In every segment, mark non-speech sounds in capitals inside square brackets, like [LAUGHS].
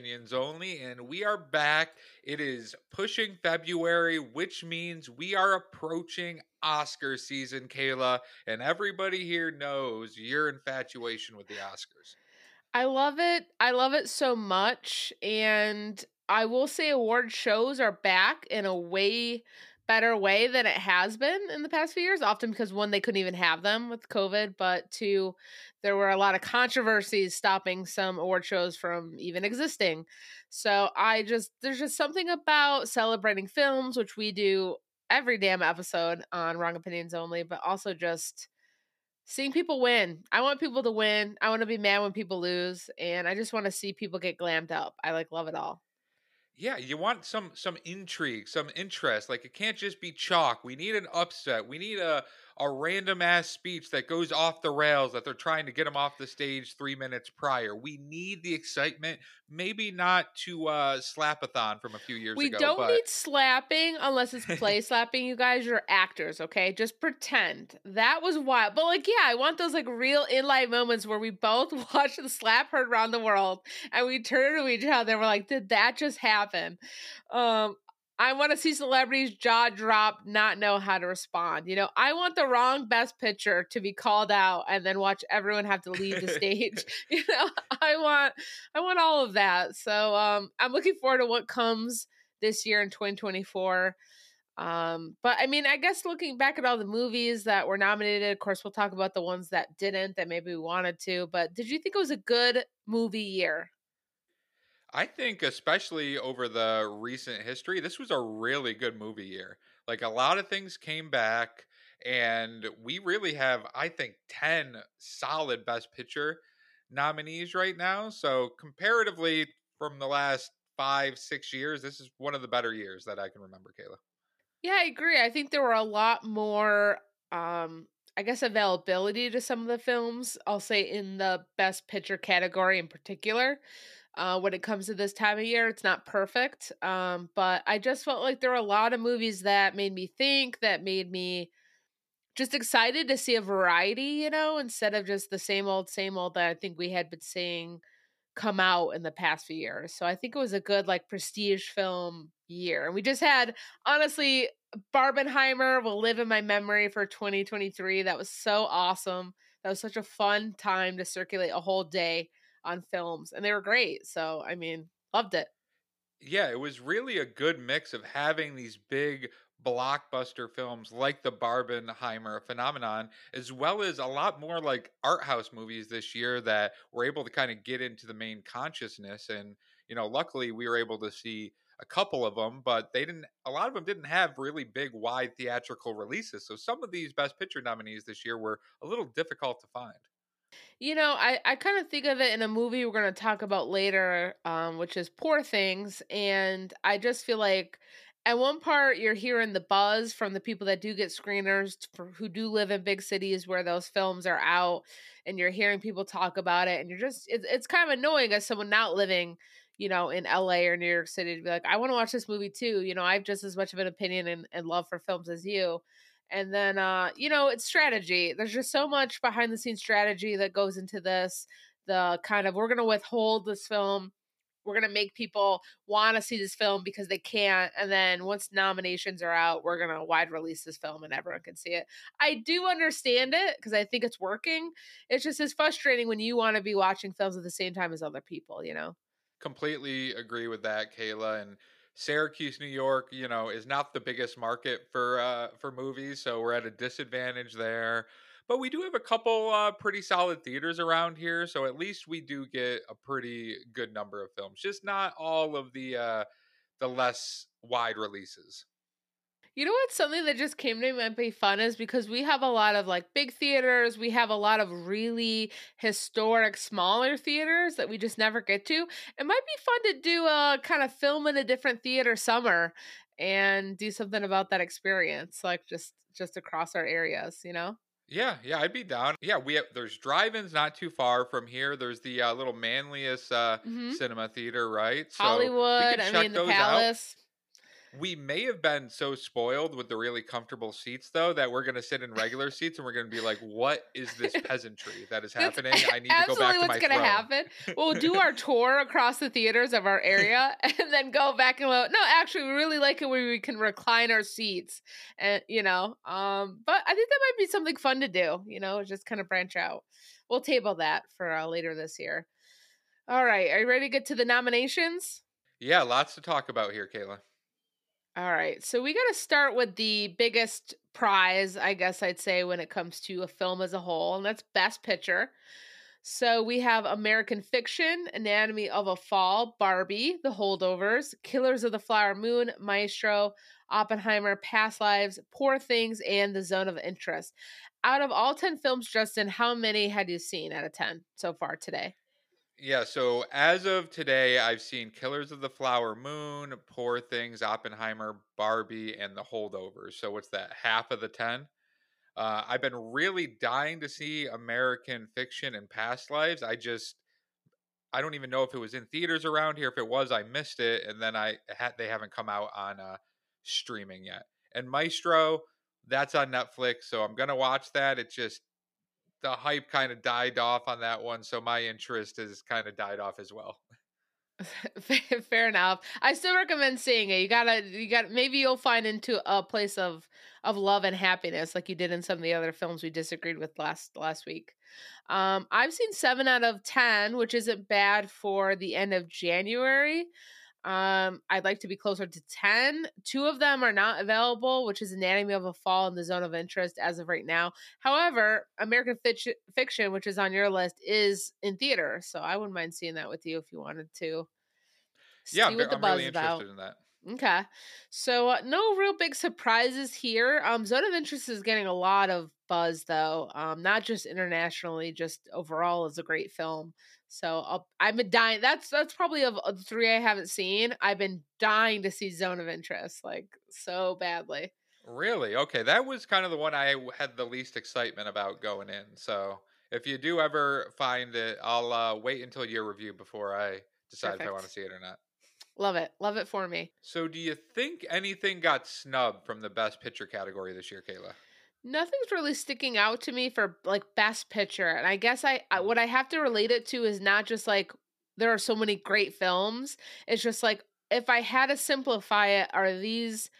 Opinions Only. And we are back. It is pushing February, which means we are approaching Oscar season, Kayla. And everybody here knows your infatuation with the Oscars. I love it. I love it so much. And I will say award shows are back in a way better way than it has been in the past few years. Often because one, they couldn't even have them with COVID, but two, there were a lot of controversies stopping some award shows from even existing. So I just there's just something about celebrating films, which we do every damn episode on Wrong Opinions Only, but also just seeing people win. I want people to win. I want to be mad when people lose, and I just want to see people get glammed up. I like love it all. Yeah, you want some some intrigue, some interest. Like it can't just be chalk. We need an upset. We need a a random ass speech that goes off the rails that they're trying to get him off the stage three minutes prior. We need the excitement. Maybe not to uh slapathon from a few years we ago. We don't but... need slapping unless it's [LAUGHS] play slapping, you guys. You're actors, okay? Just pretend. That was wild. But like, yeah, I want those like real in life moments where we both [LAUGHS] watch the slap heard around the world and we turn to each other and we're like, did that just happen? Um, I want to see celebrities jaw drop, not know how to respond. You know, I want the wrong best picture to be called out and then watch everyone have to leave the stage. [LAUGHS] you know, I want I want all of that. So um I'm looking forward to what comes this year in 2024. Um, but I mean, I guess looking back at all the movies that were nominated, of course, we'll talk about the ones that didn't, that maybe we wanted to. But did you think it was a good movie year? I think, especially over the recent history, this was a really good movie year. Like a lot of things came back, and we really have, I think, 10 solid Best Picture nominees right now. So, comparatively, from the last five, six years, this is one of the better years that I can remember, Kayla. Yeah, I agree. I think there were a lot more, um, I guess, availability to some of the films. I'll say in the Best Picture category in particular uh, when it comes to this time of year. It's not perfect, um, but I just felt like there were a lot of movies that made me think, that made me just excited to see a variety, you know, instead of just the same old, same old that I think we had been seeing come out in the past few years. So I think it was a good, like, prestige film year. And we just had, honestly, Barbenheimer will live in my memory for 2023. That was so awesome. That was such a fun time to circulate a whole day on films and they were great. So, I mean, loved it. Yeah, it was really a good mix of having these big blockbuster films like the Barbenheimer phenomenon, as well as a lot more like art house movies this year that were able to kind of get into the main consciousness. And, you know, luckily we were able to see a couple of them, but they didn't, a lot of them didn't have really big, wide theatrical releases. So some of these Best Picture nominees this year were a little difficult to find. You know, I, I kind of think of it in a movie we're going to talk about later, um, which is Poor Things. And I just feel like at one part you're hearing the buzz from the people that do get screeners who do live in big cities where those films are out and you're hearing people talk about it and you're just it's, it's kind of annoying as someone not living you know in la or new york city to be like i want to watch this movie too you know i have just as much of an opinion and, and love for films as you and then, uh, you know, it's strategy. There's just so much behind the scenes strategy that goes into this. The kind of, we're going to withhold this film. We're going to make people want to see this film because they can't. And then once nominations are out, we're going to wide release this film and everyone can see it. I do understand it because I think it's working. It's just as frustrating when you want to be watching films at the same time as other people, you know? Completely agree with that, Kayla. And, Syracuse, New York, you know, is not the biggest market for uh, for movies, so we're at a disadvantage there. But we do have a couple uh, pretty solid theaters around here, so at least we do get a pretty good number of films. Just not all of the uh, the less wide releases. You know what's something that just came to me might be fun is because we have a lot of like big theaters, we have a lot of really historic smaller theaters that we just never get to. It might be fun to do a kind of film in a different theater summer and do something about that experience, like just just across our areas, you know? Yeah, yeah, I'd be down. Yeah, we have there's drive-ins not too far from here. There's the uh, little Manlius uh, mm-hmm. cinema theater, right? So Hollywood, I mean the Palace. Out. We may have been so spoiled with the really comfortable seats, though, that we're going to sit in regular [LAUGHS] seats and we're going to be like, "What is this [LAUGHS] peasantry that is happening? I need to go back to my what's going to happen. [LAUGHS] We'll do our tour across the theaters of our area, and then go back and go. No, actually, we really like it where we can recline our seats, and you know. Um, but I think that might be something fun to do. You know, just kind of branch out. We'll table that for uh, later this year. All right, are you ready to get to the nominations? Yeah, lots to talk about here, Kayla. All right. So we got to start with the biggest prize, I guess I'd say, when it comes to a film as a whole, and that's Best Picture. So we have American Fiction, Anatomy of a Fall, Barbie, The Holdovers, Killers of the Flower Moon, Maestro, Oppenheimer, Past Lives, Poor Things, and The Zone of Interest. Out of all 10 films, Justin, how many had you seen out of 10 so far today? Yeah, so as of today, I've seen Killers of the Flower Moon, Poor Things, Oppenheimer, Barbie, and The Holdovers. So what's that? Half of the 10? Uh, I've been really dying to see American Fiction and Past Lives. I just, I don't even know if it was in theaters around here. If it was, I missed it, and then I had they haven't come out on uh, streaming yet. And Maestro, that's on Netflix, so I'm gonna watch that. It just the hype kind of died off on that one, so my interest has kind of died off as well. [LAUGHS] Fair enough. I still recommend seeing it. You gotta, you got. Maybe you'll find into a place of of love and happiness, like you did in some of the other films we disagreed with last last week. Um, I've seen seven out of ten, which isn't bad for the end of January. Um, I'd like to be closer to 10. Two of them are not available, which is Anatomy of a Fall and The Zone of Interest as of right now. However, American Fiction, which is on your list, is in theater. So I wouldn't mind seeing that with you if you wanted to. yeah, I'm, I'm really about. interested in that. Okay. So uh, no real big surprises here. Um Zone of Interest is getting a lot of buzz though. Um not just internationally, just overall is a great film. So I'll, I've been dying. That's that's probably of the three I haven't seen. I've been dying to see Zone of Interest like so badly. Really? Okay, that was kind of the one I had the least excitement about going in. So if you do ever find it, I'll uh, wait until your review before I decide Perfect. if I want to see it or not. Love it. Love it for me. So do you think anything got snubbed from the best picture category this year, Kayla? Nothing's really sticking out to me for like best picture. And I guess I, I mm. what I have to relate it to is not just like there are so many great films. It's just like if I had to simplify it, are these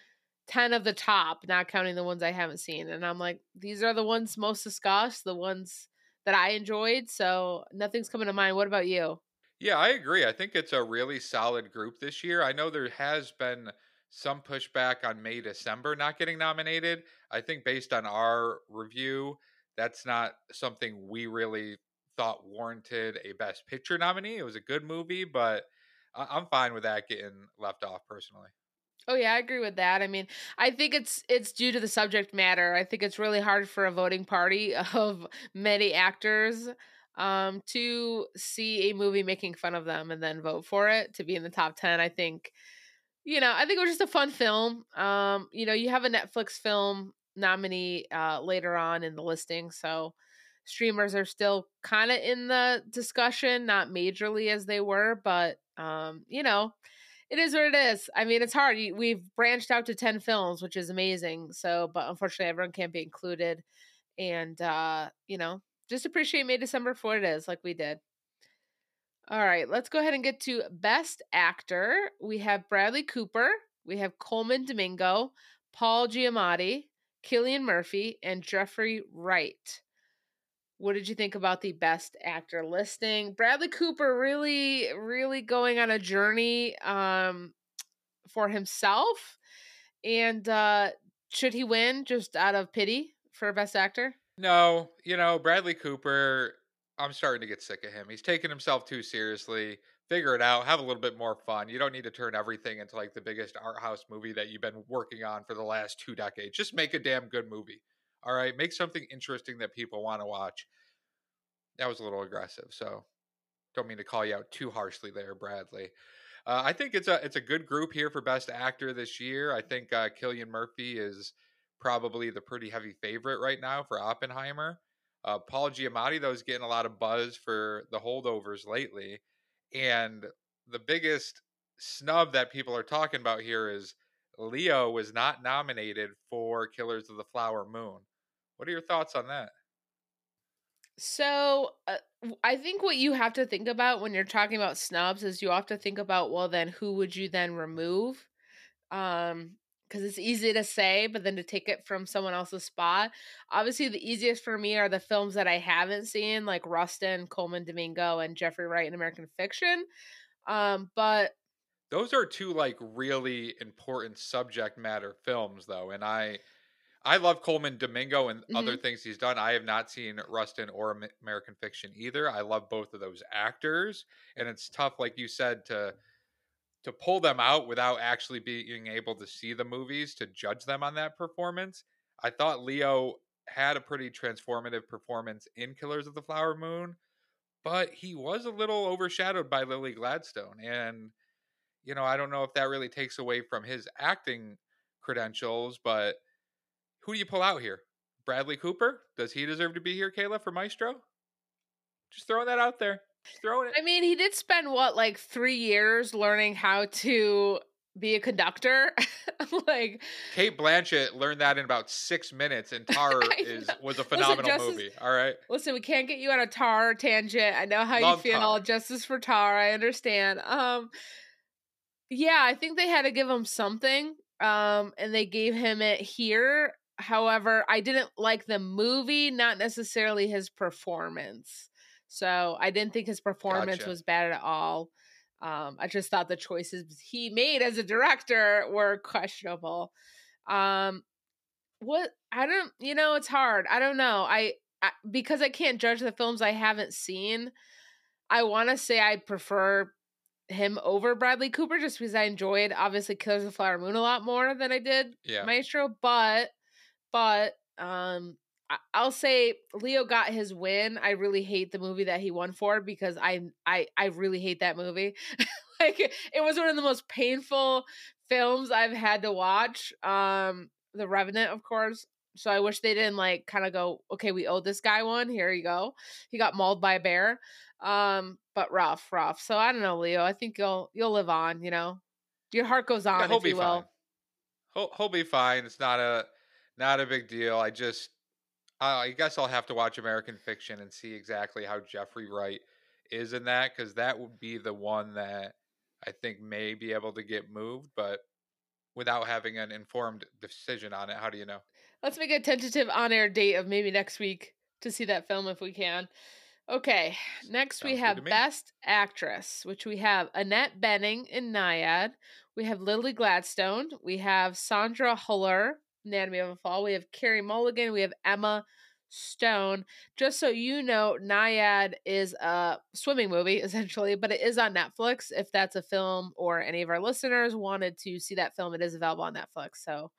10 of the top, not counting the ones I haven't seen. And I'm like, these are the ones most discussed, the ones that I enjoyed. So nothing's coming to mind. What about you? Yeah, I agree. I think it's a really solid group this year. I know there has been some pushback on May December not getting nominated. I think based on our review, that's not something we really thought warranted a Best Picture nominee. It was a good movie, but I'm fine with that getting left off personally. Oh yeah, I agree with that. I mean, I think it's it's due to the subject matter. I think it's really hard for a voting party [LAUGHS] of many actors um to see a movie making fun of them and then vote for it to be in the top 10. I think you know, I think it was just a fun film. Um, you know, you have a Netflix film nominee uh, later on in the listing, so streamers are still kind of in the discussion, not majorly as they were, but um, you know, it is what it is. I mean, it's hard. We've branched out to 10 films, which is amazing. So, but unfortunately, everyone can't be included. And, uh, you know, just appreciate May December for it is, like we did. All right, let's go ahead and get to Best Actor. We have Bradley Cooper, we have Colman Domingo, Paul Giamatti, Cillian Murphy, and Jeffrey Wright. What did you think about the Best Actor listing? Bradley Cooper really, really going on a journey um, for himself. And uh, should he win just out of pity for Best Actor? No, you know, Bradley Cooper I'm starting to get sick of him. He's taking himself too seriously. Figure it out. Have a little bit more fun. You don't need to turn everything into like the biggest art house movie that you've been working on for the last two decades. Just make a damn good movie. All right, make something interesting that people want to watch. That was a little aggressive, so don't mean to call you out too harshly there, Bradley. Uh, I think it's a it's a good group here for best actor this year. I think uh, Cillian Murphy is probably the pretty heavy favorite right now for Oppenheimer. Uh, Paul Giamatti, though, is getting a lot of buzz for the holdovers lately. And the biggest snub that people are talking about here is Leo was not nominated for Killers of the Flower Moon. What are your thoughts on that? So, uh, I think what you have to think about when you're talking about snubs is you have to think about well then who would you then remove? Um because it's easy to say, but then to take it from someone else's spot. Obviously, the easiest for me are the films that I haven't seen, like Rustin, Colman Domingo, and Jeffrey Wright in American Fiction. Um, but those are two like really important subject matter films, though, and I I love Colman Domingo and mm-hmm. other things he's done. I have not seen Rustin or American Fiction either. I love both of those actors, and it's tough, like you said, to to pull them out without actually being able to see the movies to judge them on that performance. I thought Leo had a pretty transformative performance in Killers of the Flower Moon, but he was a little overshadowed by Lily Gladstone. And, you know, I don't know if that really takes away from his acting credentials, but who do you pull out here? Bradley Cooper? Does he deserve to be here, Kayla, for Maestro? Just throwing that out there. Throwing it. I mean, he did spend what, like three years learning how to be a conductor. [LAUGHS] like Cate Blanchett learned that in about six minutes, and [LAUGHS] Tar is was a phenomenal listen, movie. All right. Listen, we can't get you on a Tar tangent. I know how Love you feel. Tar. Justice for Tar. I understand. Um, yeah, I think they had to give him something. Um, and they gave him it here. However, I didn't like the movie, not necessarily his performance. So I didn't think his performance gotcha. was bad at all. Um, I just thought the choices he made as a director were questionable. Um, what I don't, you know, it's hard. I don't know. I, I because I can't judge the films I haven't seen. I want to say I'd prefer him over Bradley Cooper just because I enjoyed obviously Killers of the Flower Moon a lot more than I did yeah. Maestro, but but um I'll say Leo got his win. I really hate the movie that he won for because I I I really hate that movie. [LAUGHS] like it was one of the most painful films I've had to watch. Um The Revenant, of course. So I wish they didn't like kind of go, okay, we owe this guy one. Here you go. He got mauled by a bear. Um, but rough, rough. So I don't know, Leo. I think you'll you'll live on, you know. Your heart goes on, yeah, he'll if be you will. Fine. He'll, he'll be fine. It's not a not a big deal. I just I guess I'll have to watch American Fiction and see exactly how Jeffrey Wright is in that because that would be the one that I think may be able to get moved, but without having an informed decision on it, how do you know? Let's make a tentative on air date of maybe next week to see that film if we can. Okay, next Sounds we have Best Actress, which we have Annette Bening in Nyad. We have Lily Gladstone. We have Sandra Huller Anatomy of a Fall. We have Carey Mulligan. We have Emma Stone. Just so you know, Nyad is a swimming movie, [LAUGHS] essentially, but it is on Netflix. If that's a film or any of our listeners wanted to see that film, it is available on Netflix. So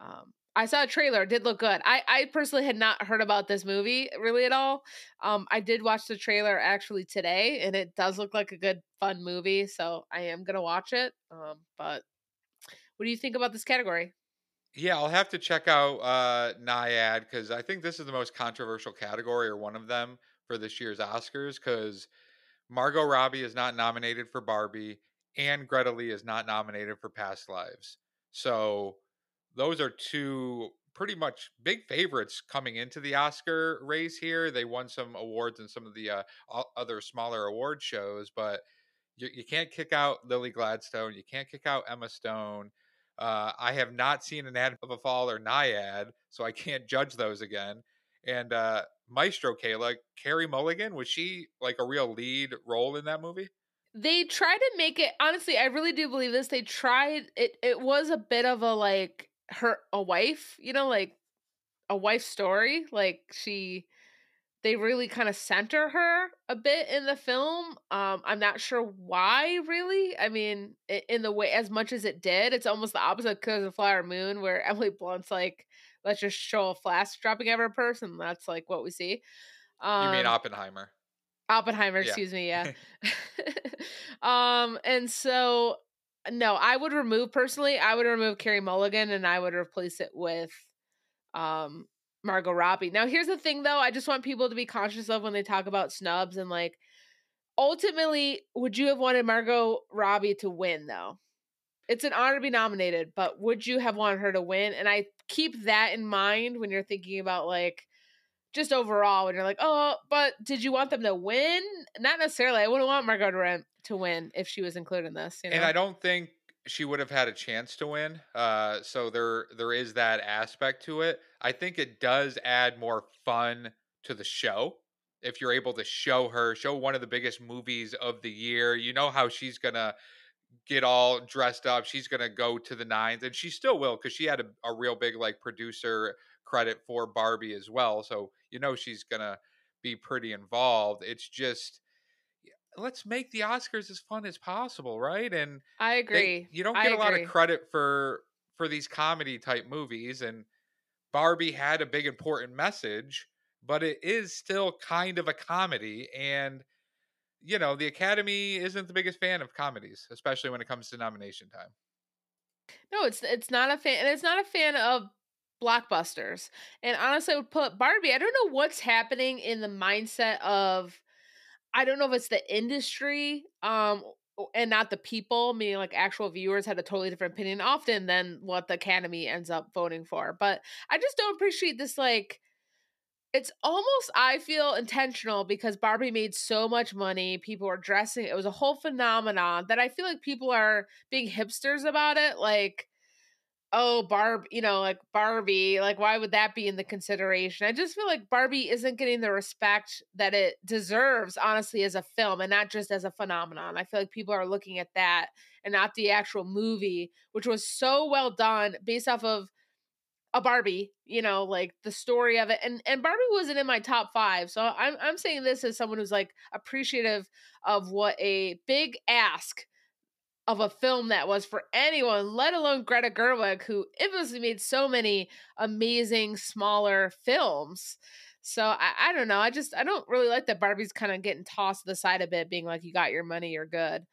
um, I saw a trailer. It did look good. I, I personally had not heard about this movie really at all. Um, I did watch the trailer actually today, and it does look like a good, fun movie. So I am going to watch it. Um, but what do you think about this category? Yeah, I'll have to check out uh, because I think this is the most controversial category or one of them for this year's Oscars because Margot Robbie is not nominated for Barbie and Greta Lee is not nominated for Past Lives. So those are two pretty much big favorites coming into the Oscar race here. They won some awards in some of the uh, other smaller award shows, but you, you can't kick out Lily Gladstone. You can't kick out Emma Stone. Uh, I have not seen Anatomy of a Fall or Nyad, so I can't judge those again. And uh, Maestro Kayla, Carey Mulligan, was she like a real lead role in that movie? They tried to make it honestly, I really do believe this. They tried it it was a bit of a like her a wife, you know, like a wife story. Like she they really kind of center her a bit in the film. Um, I'm not sure why, really. I mean, in the way as much as it did, it's almost the opposite because of Flower Moon, where [LAUGHS] Emily Blunt's like, let's just show a flask dropping every person. That's like what we see. Um, you mean um, Oppenheimer? Oppenheimer, excuse me, yeah. [LAUGHS] [LAUGHS] um, and so no, I would remove personally. I would remove Carey Mulligan, and I would replace it with um Margot Robbie. Now, here's the thing though, I just want people to be conscious of when they talk about snubs and like ultimately, would you have wanted Margot Robbie to win though? it's an honor to be nominated, but would you have wanted her to win? And I keep that in mind when you're thinking about like just overall when you're like, oh, but did you want them to win? Not necessarily. I wouldn't want Margot to win if she was included in this. You know? And I don't think she would have had a chance to win. Uh, so there there is that aspect to it. I think it does add more fun to the show if you're able to show her, show one of the biggest movies of the year. You know how she's gonna get all dressed up. She's gonna go to the nines, and she still will because she had a, a real big like producer credit for Barbie as well. So you know she's gonna be pretty involved. It's just let's make the Oscars as fun as possible, right? And I agree. They, you don't get I a lot of credit for for these comedy type movies and Barbie had a big important message, but it is still kind of a comedy and you know, the Academy isn't the biggest fan of comedies, especially when it comes to nomination time. No, it's it's not a fan, and it's not a fan of blockbusters. And honestly, I would put Barbie. I don't know what's happening in the mindset of. I don't know if it's the industry, um, and not the people. Meaning, like actual viewers had a totally different opinion often than what the Academy ends up voting for. But I just don't appreciate this. Like, it's almost I feel intentional because Barbie made so much money. People were dressing. It was a whole phenomenon that I feel like people are being hipsters about it. Like oh barb you know like barbie like why would that be in the consideration? I just feel like barbie isn't getting the respect that it deserves honestly as a film and not just as a phenomenon. I feel like people are looking at that and not the actual movie which was so well done based off of a barbie you know like the story of it and and barbie wasn't in my top five so i'm, I'm saying this as someone who's like appreciative of what a big ask of a film that was for anyone, let alone Greta Gerwig, who infamously made so many amazing smaller films. So I, I don't know. I just I don't really like that Barbie's kind of getting tossed to the side a bit, being like, "You got your money, you're good."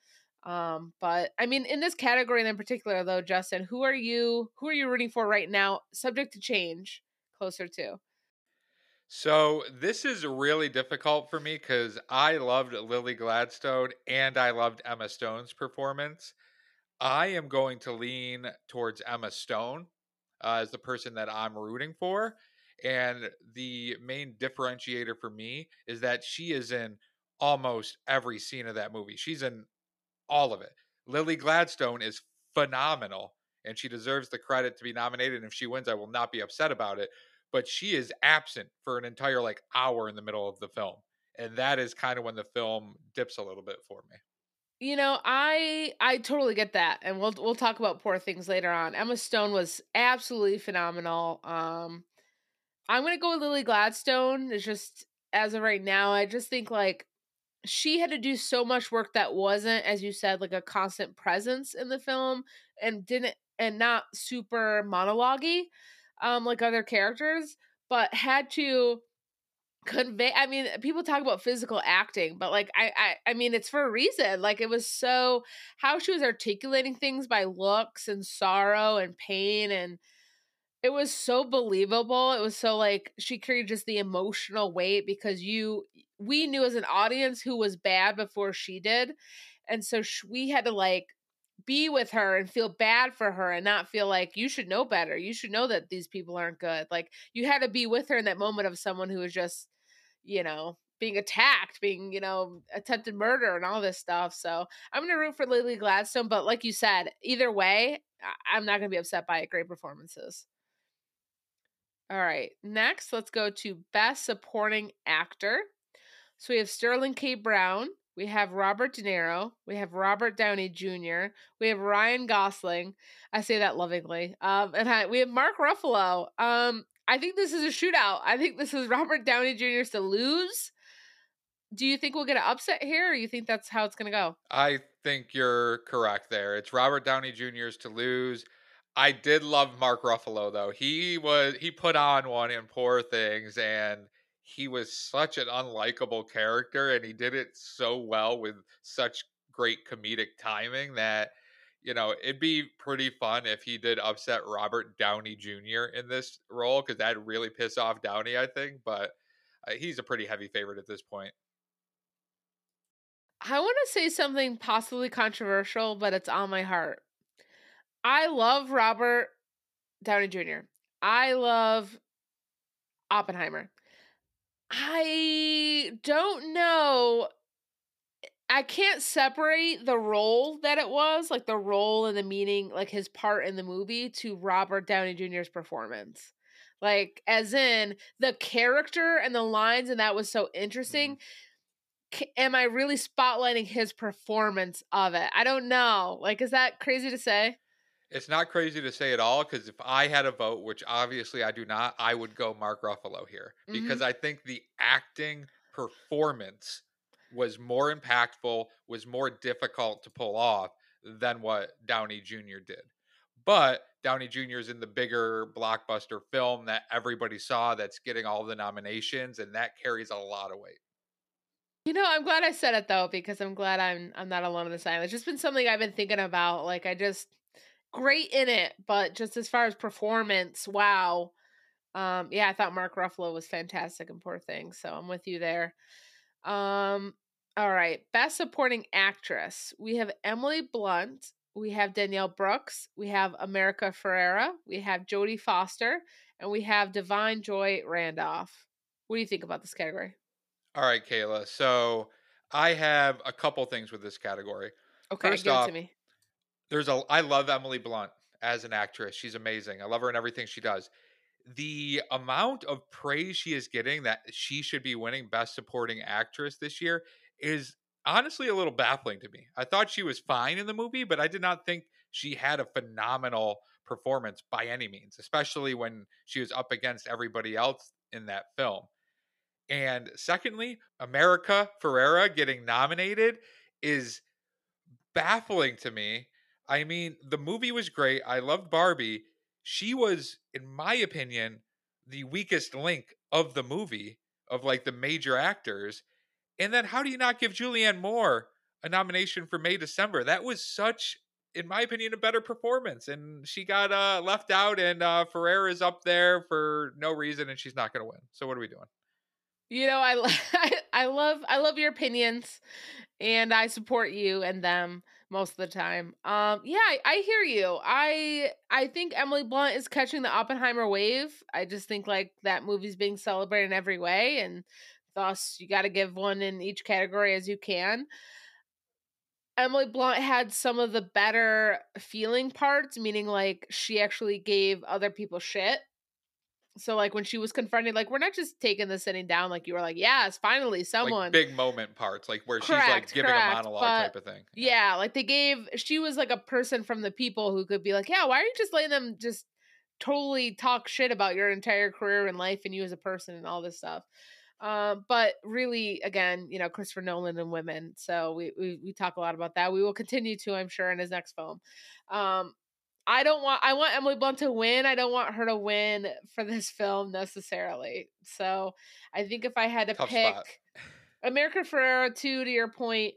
Um, but I mean, in this category in particular, though, Justin, who are you? Who are you rooting for right now? Subject to change, closer to. So this is really difficult for me because I loved Lily Gladstone and I loved Emma Stone's performance. I am going to lean towards Emma Stone uh, as the person that I'm rooting for. And the main differentiator for me is that she is in almost every scene of that movie. She's in all of it. Lily Gladstone is phenomenal and she deserves the credit to be nominated. And if she wins, I will not be upset about it. But she is absent for an entire like hour in the middle of the film. And that is kind of when the film dips a little bit for me. You know, I I totally get that, and we'll we'll talk about poor things later on. Emma Stone was absolutely phenomenal. Um, I'm gonna go with Lily Gladstone. It's just as of right now, I just think like she had to do so much work that wasn't, as you said, like a constant presence in the film, and didn't and not super monologue um, like other characters, but had to convey i mean people talk about physical acting but like I, I i mean it's for a reason like it was so how she was articulating things by looks and sorrow and pain and it was so believable it was so like she carried just the emotional weight because you we knew as an audience who was bad before she did and so sh- we had to like be with her and feel bad for her and not feel like you should know better you should know that these people aren't good like you had to be with her in that moment of someone who was just you know, being attacked, being, you know, attempted murder and all this stuff. So I'm going to root for Lily Gladstone. But like you said, either way, I- I'm not going to be upset by it. Great performances. All right. Next, let's go to Best Supporting Actor. So we have Sterling K. Brown. We have Robert De Niro. We have Robert Downey Jr. We have Ryan Gosling. I say that lovingly. Um, and I, we have Mark Ruffalo. Um, I think this is a shootout. I think this is Robert Downey Jr.'s to lose. Do you think we'll get an upset here, or you think that's how it's going to go? I think you're correct there. It's Robert Downey Jr.'s to lose. I did love Mark Ruffalo though. He was he put on one in Poor Things and he was such an unlikable character and he did it so well with such great comedic timing that you know, it'd be pretty fun if he did upset Robert Downey Jr. in this role because that'd really piss off Downey, I think. But uh, he's a pretty heavy favorite at this point. I want to say something possibly controversial, but it's on my heart. I love Robert Downey Jr. I love Oppenheimer. I don't know. I can't separate the role that it was, like the role and the meaning, like his part in the movie, to Robert Downey Jr.'s performance. Like, as in the character and the lines, and that was so interesting. Mm-hmm. Am I really spotlighting his performance of it? I don't know. Like, is that crazy to say? It's not crazy to say at all because if I had a vote, which obviously I do not, I would go Mark Ruffalo here mm-hmm. because I think the acting performance was more impactful, was more difficult to pull off than what Downey Jr. did. But Downey Jr. is in the bigger blockbuster film that everybody saw that's getting all the nominations, and that carries a lot of weight. You know, I'm glad I said it though, because I'm glad I'm I'm not alone in this island. It's just been something I've been thinking about. Like I just great in it, but just as far as performance, wow. Um, yeah, I thought Mark Ruffalo was fantastic in Poor Thing, so I'm with you there. Um, all right, best supporting actress. We have Emily Blunt, we have Danielle Brooks, we have America Ferrera, we have Jodie Foster, and we have Da'Vine Joy Randolph. What do you think about this category? All right, Kayla. So I have a couple things with this category. Okay, First give off, it to me there's a I love Emily Blunt as an actress. She's amazing. I love her in everything she does. The amount of praise she is getting that she should be winning best supporting actress this year is honestly a little baffling to me. I thought she was fine in the movie, but I did not think she had a phenomenal performance by any means, especially when she was up against everybody else in that film. And secondly, America Ferrera getting nominated is baffling to me I mean, the movie was great. I loved Barbie. She was, in my opinion, the weakest link of the movie of like the major actors. And then how do you not give Julianne Moore a nomination for May December? That was such, in my opinion, a better performance. And she got uh, left out, and uh, Ferrera is up there for no reason, and she's not going to win. So what are we doing? You know, I, I [LAUGHS] I love I love your opinions, and I support you and them most of the time. Um, yeah, I, I, hear you. I I think Emily Blunt is catching the Oppenheimer wave. I just think like that movie's being celebrated in every way, and thus you got to give one in each category as you can. Emily Blunt had some of the better feeling parts, meaning like she actually gave other people shit so like when she was confronted, like we're not just taking the sitting down, like you were like, yes, finally someone like big moment parts, like where correct, she's like giving correct, a monologue type of thing. Yeah, like they gave she was like a person from the people who could be like, yeah, why are you just letting them just totally talk shit about your entire career and life and you as a person and all this stuff. Um, but really, again, you know, Christopher Nolan and women. So we, we we talk a lot about that. We will continue to, I'm sure, in his next film. Um, I don't want I want Emily Blunt to win. I don't want her to win for this film necessarily. So I think if I had to Tough pick spot. America Ferrera too, to your point,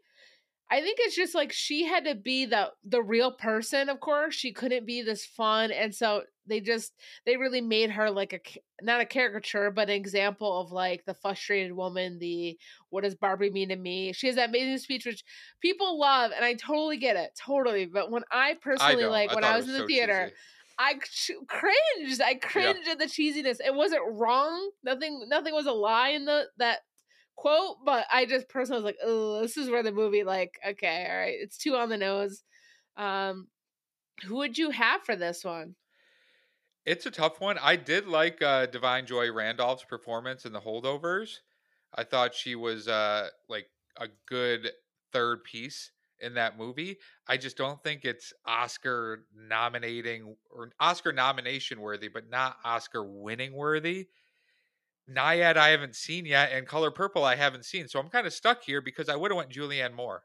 I think it's just like she had to be the the real person. Of course, she couldn't be this fun, and so they just they really made her like a not a caricature, but an example of like the frustrated woman. The what does Barbie mean to me? She has that amazing speech which people love, and I totally get it, totally. But when I personally I like I when I was, was in the so theater. Cheesy. I cringed. I cringed yeah. at the cheesiness. It wasn't wrong. Nothing. Nothing was a lie in the that quote, but I just personally was like, oh, this is where the movie, like, okay, all right, it's too on the nose. Um, who would you have for this one? It's a tough one. I did like uh, Da'Vine Joy Randolph's performance in The Holdovers. I thought she was uh, like a good third piece in that movie. I just don't think it's Oscar nominating or Oscar nomination worthy, but not Oscar winning worthy. Nyad I haven't seen yet, and Color Purple I haven't seen. So I'm kind of stuck here because I would have went Julianne Moore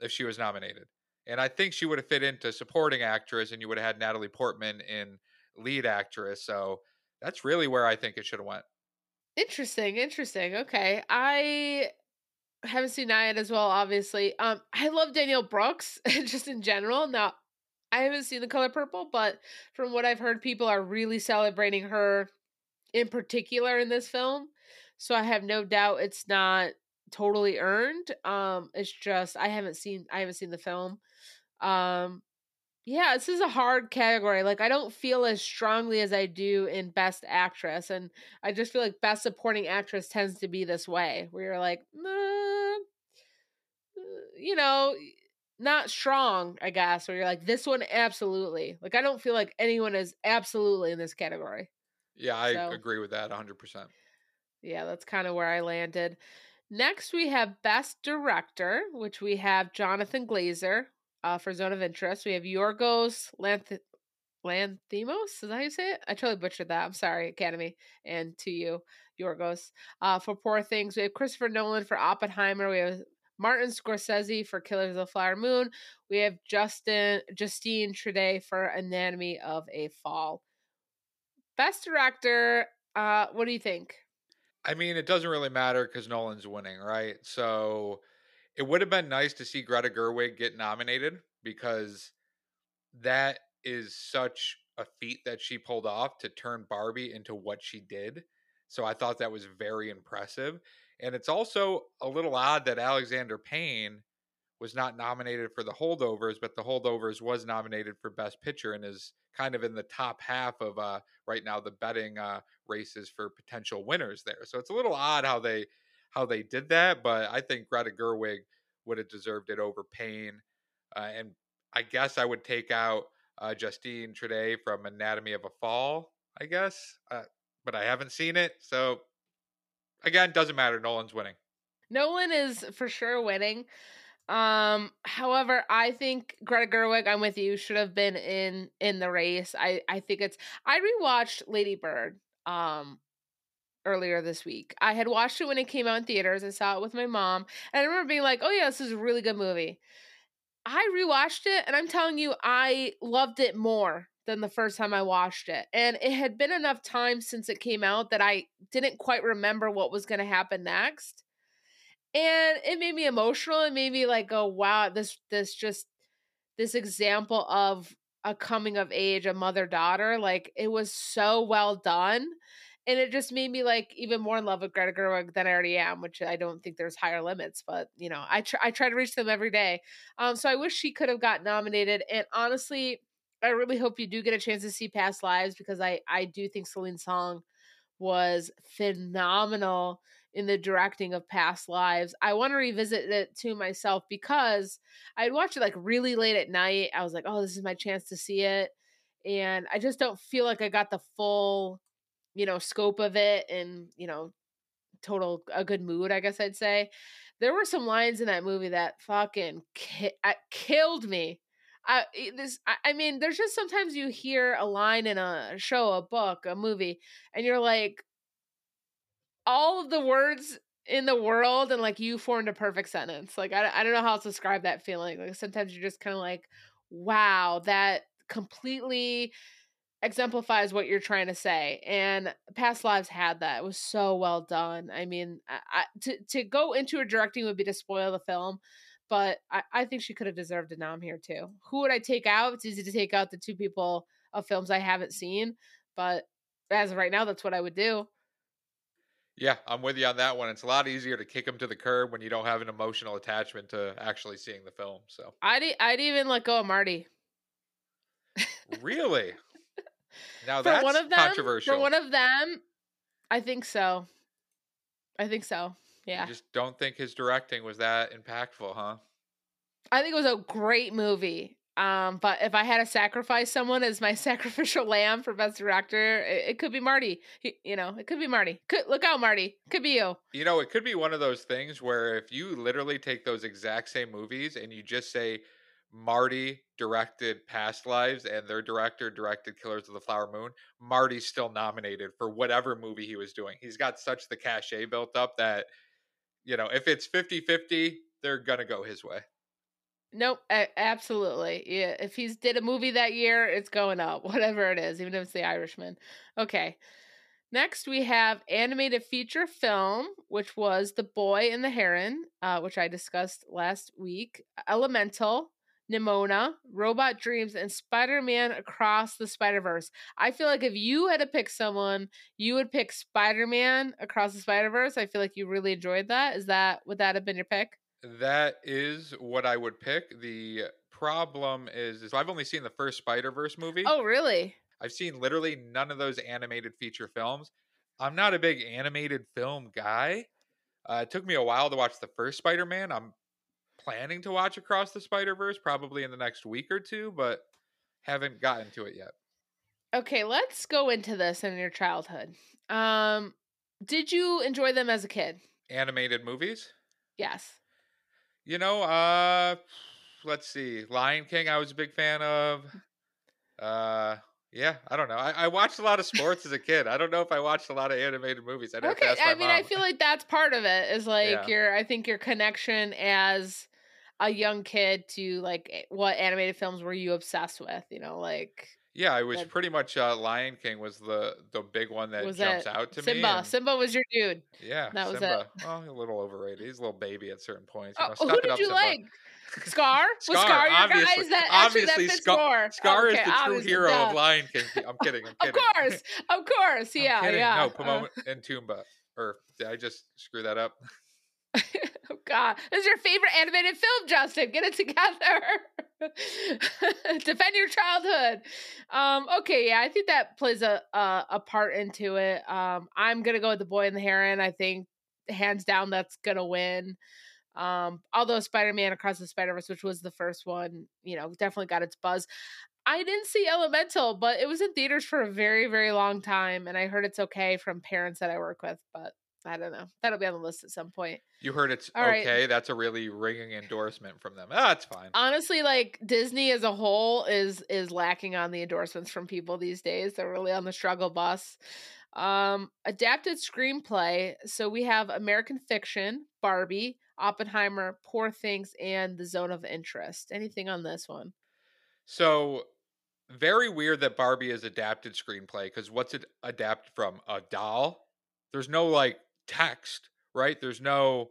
if she was nominated. And I think she would have fit into supporting actress, and you would have had Natalie Portman in lead actress. So that's really where I think it should have went. Interesting, interesting. Okay. I haven't seen Nyad as well, obviously. Um, I love Danielle Brooks [LAUGHS] just in general. Now I haven't seen the color purple, but from what I've heard, people are really celebrating her in particular in this film. So I have no doubt it's not totally earned. Um it's just I haven't seen I haven't seen the film. Um Yeah, this is a hard category. Like I don't feel as strongly as I do in best actress and I just feel like best supporting actress tends to be this way where you're like, nah, you know, not strong, I guess, where you're like, this one absolutely. Like I don't feel like anyone is absolutely in this category. Yeah, I so, agree with that 100%. Yeah, that's kind of where I landed. Next, we have Best Director, which we have Jonathan Glazer uh, for Zone of Interest. We have Yorgos Lanth- Lanthimos. Is that how you say it? I totally butchered that. I'm sorry, Academy, and to you, Yorgos. Uh, for Poor Things, we have Christopher Nolan for Oppenheimer. We have Martin Scorsese for Killers of the Flower Moon. We have Justin Justine Triet for Anatomy of a Fall. Best director, uh, what do you think? I mean, it doesn't really matter because Nolan's winning, right? So it would have been nice to see Greta Gerwig get nominated because that is such a feat that she pulled off to turn Barbie into what she did. So I thought that was very impressive. And it's also a little odd that Alexander Payne was not nominated for the holdovers, but the holdovers was nominated for Best Picture and is kind of in the top half of uh, right now the betting uh, races for potential winners there. So it's a little odd how they how they did that, but I think Greta Gerwig would have deserved it over Payne. Uh, and I guess I would take out uh, Justine Triet from Anatomy of a Fall. I guess, uh, but I haven't seen it, so again, doesn't matter. Nolan's winning. Nolan is for sure winning. Um, however, I think Greta Gerwig, I'm with you, should have been in in the race. I I think it's I rewatched Lady Bird um earlier this week. I had watched it when it came out in theaters. I saw it with my mom, and I remember being like, "Oh yeah, this is a really good movie." I rewatched it, and I'm telling you, I loved it more than the first time I watched it. And it had been enough time since it came out that I didn't quite remember what was going to happen next and it made me emotional it made me like go wow this this just this example of a coming of age a mother daughter like it was so well done and it just made me like even more in love with Greta Gerwig than I already am, which I don't think there's higher limits, but you know, I try I try to reach them every day. Um, so I wish she could have got nominated. And honestly, I really hope you do get a chance to see Past Lives because I I do think Celine Song was phenomenal in the directing of past lives. I want to revisit it to myself because I'd watch it like really late at night. I was like, oh, this is my chance to see it. And I just don't feel like I got the full, you know, scope of it and, you know, total a good mood, I guess I'd say. There were some lines in that movie that fucking ki- uh, killed me. I this I, I mean, there's just sometimes you hear a line in a show, a book, a movie, and you're like, all of the words in the world and like you formed a perfect sentence. Like I, I don't know how to describe that feeling. Like sometimes you're just kind of like, wow, that completely exemplifies what you're trying to say. And Past Lives had that. It was so well done. I mean, I, I, to to go into her directing would be to spoil the film, but I, I think she could have deserved a nom here too. Who would I take out? It's easy to take out the two people of films I haven't seen, but as of right now, that's what I would do. Yeah, I'm with you on that one. It's a lot easier to kick them to the curb when you don't have an emotional attachment to actually seeing the film. So I'd I'd even let go of Marty. really? [LAUGHS] Now for that's one of them, controversial. For one of them, I think so. I think so. Yeah. You just don't think his directing was that impactful, huh? I think it was a great movie. Um, but if I had to sacrifice someone as my [LAUGHS] sacrificial lamb for best director, it, it could be Marty. He, you know, it could be Marty. Could look out, Marty. Could be you. You know, it could be one of those things where if you literally take those exact same movies and you just say Marty directed Past Lives and their director directed Killers of the Flower Moon, Marty's still nominated for whatever movie he was doing. He's got such the cachet built up that, you know, if it's 50 50, they're going to go his way. Nope, absolutely. Yeah, if he's did a movie that year, it's going up, [LAUGHS] whatever it is, even if it's The Irishman. Okay. Next, we have animated feature film, which was The Boy and the Heron, uh, which I discussed last week. Elemental, Nimona, Robot Dreams, and Spider Man Across the Spider Verse. I feel like if you had to pick someone, you would pick Spider Man Across the Spider Verse. I feel like you really enjoyed that. Is that would that have been your pick? That is what I would pick. The problem is, is I've only seen the first Spider Verse movie. Oh, really? I've seen literally none of those animated feature films. I'm not a big animated film guy. Uh, it took me a while to watch the first Spider Man. I'm planning to watch Across the Spider Verse probably in the next week or two, but haven't gotten to it yet. Okay, let's go into this in your childhood. Um, did you enjoy them as a kid? Animated movies? Yes. You know, uh let's see. Lion King I was a big fan of. Uh yeah, I don't know. I, I watched a lot of sports as a kid. I don't know if I watched a lot of animated movies. I'd okay, I mean, mom. I feel [LAUGHS] like that's part of it. Is like yeah. your, I think your connection as a young kid to like eh, what animated films were you obsessed with? You know, like yeah, I was pretty much uh, Lion King was the the big one that jumps out to Simba. me. Simba, Simba was your dude. Yeah, that Simba. was it. Well, a little overrated. He's a little baby at certain points. You know, oh, who did up, you Simba. like? Scar? Scar, was Scar your obviously, guy? Is that actually that fits Scar, more? Scar okay, is the true hero duh. of Lion King. I'm kidding. I'm [LAUGHS] kidding. of course, of course, yeah, yeah. No, uh Pomona uh, and Toomba. Or did I just screw that up? [LAUGHS] God, this is your favorite animated film, Justin. Get it together. [LAUGHS] Defend your childhood. Um, okay, yeah, I think that plays a, a, a part into it. Um, I'm gonna go with the Boy and the Heron. I think hands down that's gonna win. Um, although Spider-Man Across the Spider-Verse, which was the first one, you know, definitely got its buzz. I didn't see Elemental, but it was in theaters for a very, very long time, and I heard it's okay from parents that I work with, but I don't know. That'll be on the list at some point. You heard it's All okay. right. That's a really ringing endorsement from them. Ah, that's fine. Honestly, like Disney as a whole is is lacking on the endorsements from people these days. They're really on the struggle bus. Um, adapted screenplay. So we have American Fiction, Barbie, Oppenheimer, Poor Things, and The Zone of Interest. Anything on this one? So very weird that Barbie is adapted screenplay because what's it adapted from? A doll? There's no like text, right? There's no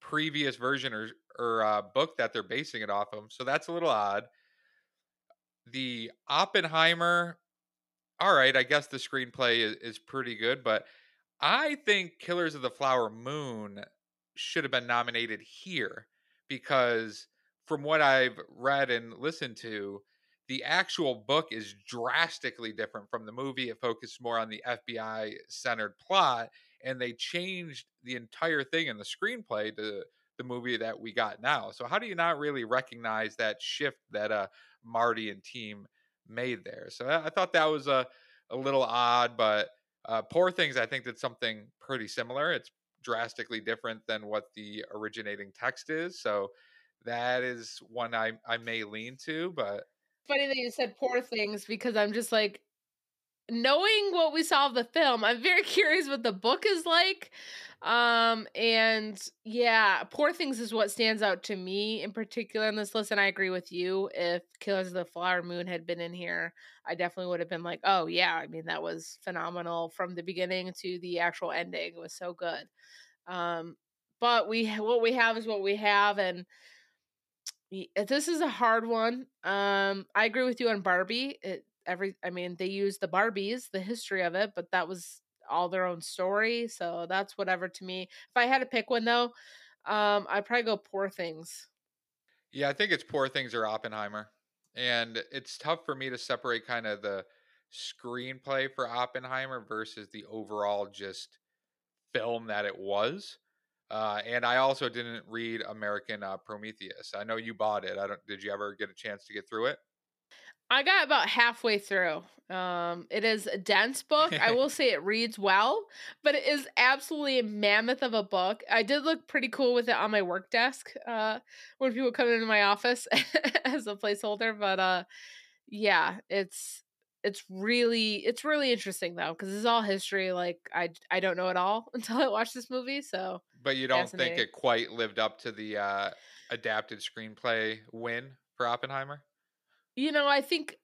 previous version or or uh, book that they're basing it off of. So that's a little odd. The Oppenheimer, all right, I guess the screenplay is, is pretty good, but I think Killers of the Flower Moon should have been nominated here because from what I've read and listened to, the actual book is drastically different from the movie. It focused more on the FBI centered plot, and they changed the entire thing in the screenplay to the movie that we got now. So how do you not really recognize that shift that uh Marty and team made there? So I, thought that was a a little odd, but uh, Poor Things I think did something pretty similar. It's drastically different than what the originating text is. So that is one I I may lean to, but funny that you said poor things because I'm just like knowing what we saw of the film, I'm very [LAUGHS] curious what the book is like. Um and yeah, poor things is what stands out to me in particular in this list and I agree with you if Killers of the Flower Moon had been in here, I definitely would have been like, "Oh yeah, I mean that was phenomenal from the beginning to the actual ending. It was so good." Um but we what we have is what we have and this is a hard one. Um, I agree with you on Barbie. It every I mean they use the Barbies, the history of it, but that was all their own story, so that's whatever to me. If I had to pick one though, um, I'd probably go Poor Things. Yeah, I think it's Poor Things or Oppenheimer, and it's tough for me to separate kind of the screenplay for Oppenheimer versus the overall just film that it was. Uh, and I also didn't read American uh, Prometheus. I know you bought it. I don't. Did you ever get a chance to get through it? I got about halfway through. Um, it is a dense book. I [LAUGHS] will say it reads well, but it is absolutely a mammoth of a book. I did look pretty cool with it on my work desk uh, when people come into my office [LAUGHS] as a placeholder. But uh, yeah, it's it's really it's really interesting though because it's all history. Like I I don't know it all [LAUGHS] until I watch this movie. So but you don't think it quite lived up to the uh, adapted screenplay win for Oppenheimer? You know, I think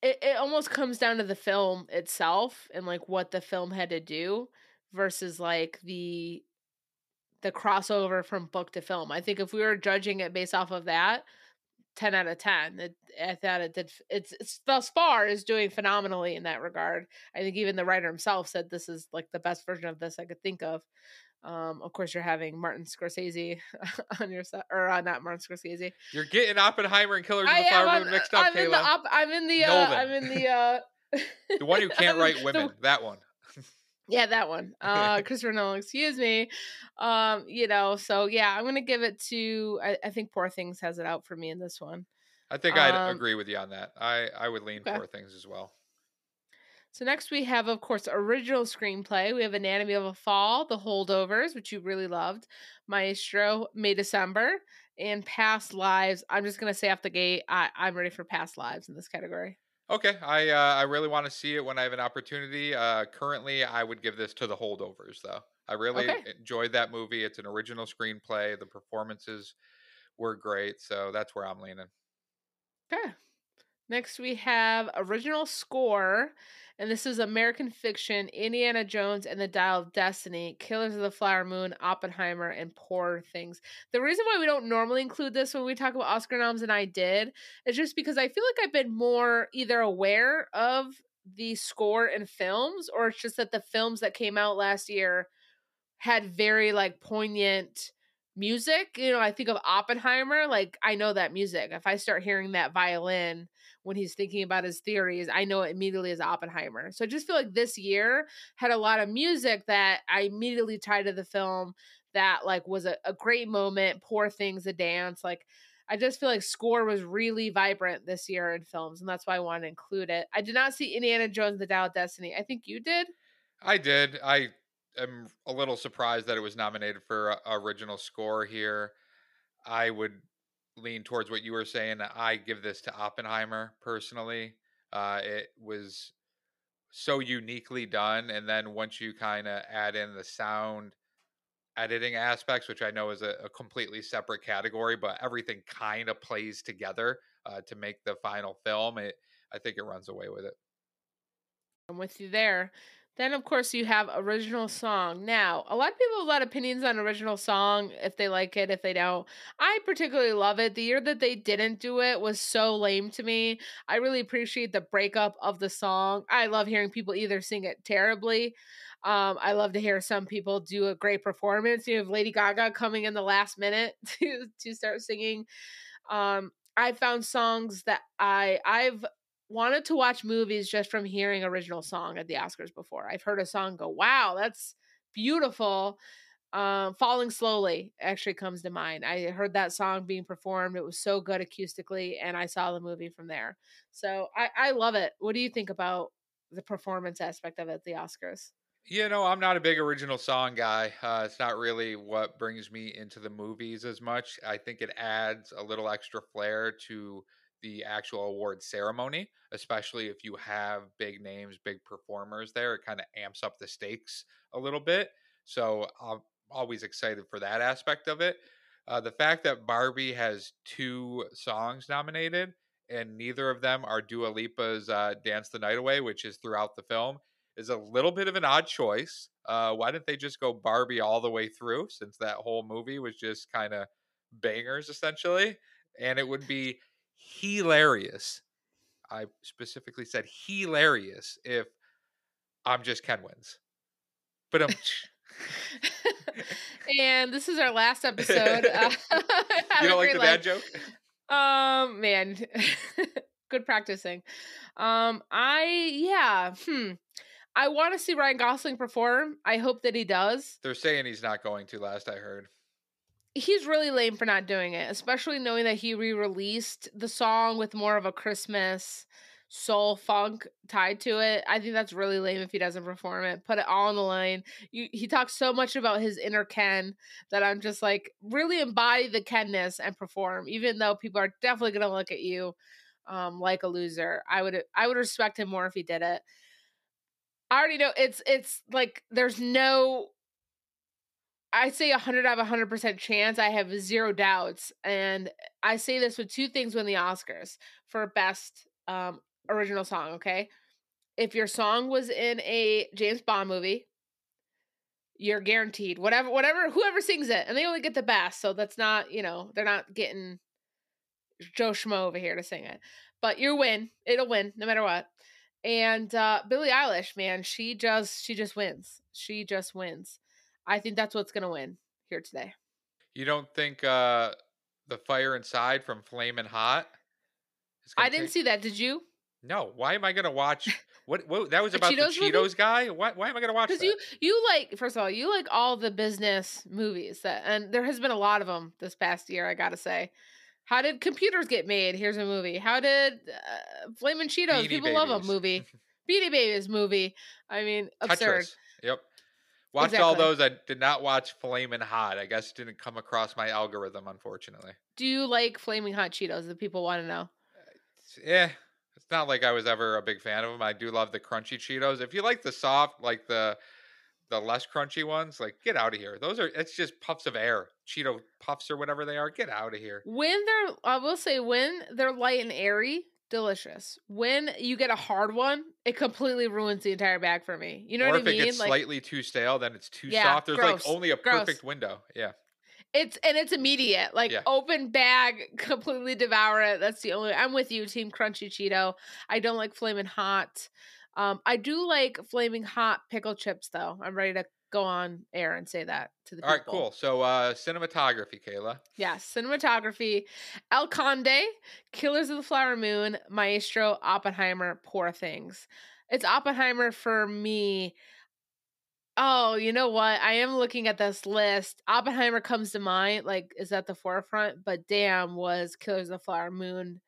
it, it almost comes down to the film itself and like what the film had to do versus like the the crossover from book to film. I think if we were judging it based off of that, 10 out of 10. It, I thought it did it's, it's thus far is doing phenomenally in that regard. I think even the writer himself said this is like the best version of this I could think of. Um, of course, you're having Martin Scorsese [LAUGHS] on your side, or uh, not Martin Scorsese. You're getting Oppenheimer and Killers of the Flower Moon mixed up, I'm Kayla. In the op- I'm in the. Uh, I'm in the. Uh, [LAUGHS] the one who [LAUGHS] can't write women. the, that one. Yeah, that one. Uh Christopher Nolan, excuse me. Um, you know, so yeah, I'm gonna give it to I, I think Poor Things has it out for me in this one. I think I'd um, agree with you on that. I, I would lean okay. Poor Things as well. So next we have, of course, original screenplay. We have Anatomy of a Fall, The Holdovers, which you really loved, Maestro, May December, and Past Lives. I'm just gonna say off the gate, I, I'm ready for Past Lives in this category. Okay, I uh, I really want to see it when I have an opportunity. Uh, currently, I would give this to the holdovers, though. I really okay. enjoyed that movie. It's an original screenplay. The performances were great, so that's where I'm leaning. Okay. Next, we have original score, and this is American Fiction, Indiana Jones and the Dial of Destiny, Killers of the Flower Moon, Oppenheimer, and Poor Things. The reason why we don't normally include this when we talk about Oscar noms, and I did, is just because I feel like I've been more either aware of the score in films, or it's just that the films that came out last year had very like poignant music. You know, I think of Oppenheimer, like I know that music. If I start hearing that violin when he's thinking about his theories, I know it immediately as Oppenheimer. So I just feel like this year had a lot of music that I immediately tied to the film that like was a, a great moment, poor things, a dance. Like I just feel like score was really vibrant this year in films, and that's why I wanted to include it. I did not see Indiana Jones the Dial of Destiny. I think you did. I did. I am a little surprised that it was nominated for original score here. I would lean towards what you were saying. I give this to Oppenheimer personally. Uh, it was so uniquely done, and then once you kind of add in the sound editing aspects, which I know is a, a completely separate category, but everything kind of plays together uh, to make the final film. It, I think it runs away with it. I'm with you there. Then, of course, you have original song. Now, a lot of people have a lot of opinions on original song, if they like it, if they don't. I particularly love it. The year that they didn't do it was so lame to me. I really appreciate the breakup of the song. I love hearing people either sing it terribly. Um, I love to hear some people do a great performance. You have Lady Gaga coming in the last minute [LAUGHS] to to start singing. Um, I found songs that I I've wanted to watch movies just from hearing original song at the Oscars before. I've heard a song go, "Wow, that's beautiful." Um, Falling Slowly actually comes to mind. I heard that song being performed. It was so good acoustically, and I saw the movie from there. So I, I love it. What do you think about the performance aspect of it at the Oscars? You know, I'm not a big original song guy. Uh, it's not really what brings me into the movies as much. I think it adds a little extra flair to the actual award ceremony, especially if you have big names, big performers there. It kind of amps up the stakes a little bit. So I'm always excited for that aspect of it. Uh, the fact that Barbie has two songs nominated and neither of them are Dua Lipa's uh, Dance the Night Away, which is throughout the film, is a little bit of an odd choice. Uh, why didn't they just go Barbie all the way through since that whole movie was just kind of bangers essentially? And it would be hilarious. I specifically said hilarious if I'm just Ken wins. But um [LAUGHS] [LAUGHS] and this is our last episode. [LAUGHS] Uh, you don't like the bad joke? Um, man, good practicing. Um, I yeah, hmm. I want to see Ryan Gosling perform. I hope that he does. They're saying he's not going to. Last I heard he's really lame for not doing it, especially knowing that he re-released the song with more of a Christmas soul funk tied to it. I think that's really lame if he doesn't perform it. Put it all on the line. You, he talks so much about his inner Ken that I'm just like really embody the Kenness and perform, even though people are definitely gonna look at you um, like a loser. I would I would respect him more if he did it. I already know it's it's like there's no I say 100 out of 100% chance. I have zero doubts. And I say this with two things win the Oscars for best um, original song, okay? If your song was in a James Bond movie, you're guaranteed whatever whatever whoever sings it and they only get the best so that's not you know they're not getting joe schmo over here to sing it but you win it'll win no matter what and uh billie eilish man she just she just wins she just wins I think that's what's gonna win here today. You don't think uh the fire inside from Flamin' Hot? I didn't take... see that. Did you? No. Why am I gonna watch? [LAUGHS] What? What? That was about Cheetos the Cheetos guy. Why? Why am I gonna watch? Because you you like first of all you like all the business movies that, and there has been a lot of them this past year. I gotta say. How did computers get made? Here's a movie. How did uh, Flamin' Cheetos? Beanie People Babies. love a movie. [LAUGHS] Beanie Babies movie. I mean, absurd. Tetris. Yep. Watched exactly. all those. I did not watch Flaming Hot. I guess didn't come across my algorithm, unfortunately. Do you like Flaming Hot Cheetos? That people want to know. Uh, yeah, eh, it's not like I was ever a big fan of them. I do love the crunchy Cheetos. If you like the soft, like the the less crunchy ones, like get out of here. Those are it's just puffs of air, Cheeto puffs or whatever they are. Get out of here. When they're, I will say, when they're light and airy, delicious. When you get a hard one, it completely ruins the entire bag for me. You know or what I mean? If it gets like, slightly too stale, then it's too yeah, soft. There's gross, like only a gross. perfect window. Yeah. It's and it's immediate. Like yeah. open bag, [LAUGHS] completely devour it. That's the only. I'm with you, Team Crunchy Cheeto. I don't like flaming hot. Um, I do like flaming hot pickle chips though. I'm ready to go on air and say that to the people. All right, cool. So uh cinematography, Kayla. Yes, cinematography. El Conde, Killers of the Flower Moon, Maestro, Oppenheimer, Poor Things. It's Oppenheimer for me. Oh, you know what? I am looking at this list. Oppenheimer comes to mind, like is at the forefront, but damn was Killers of the Flower Moon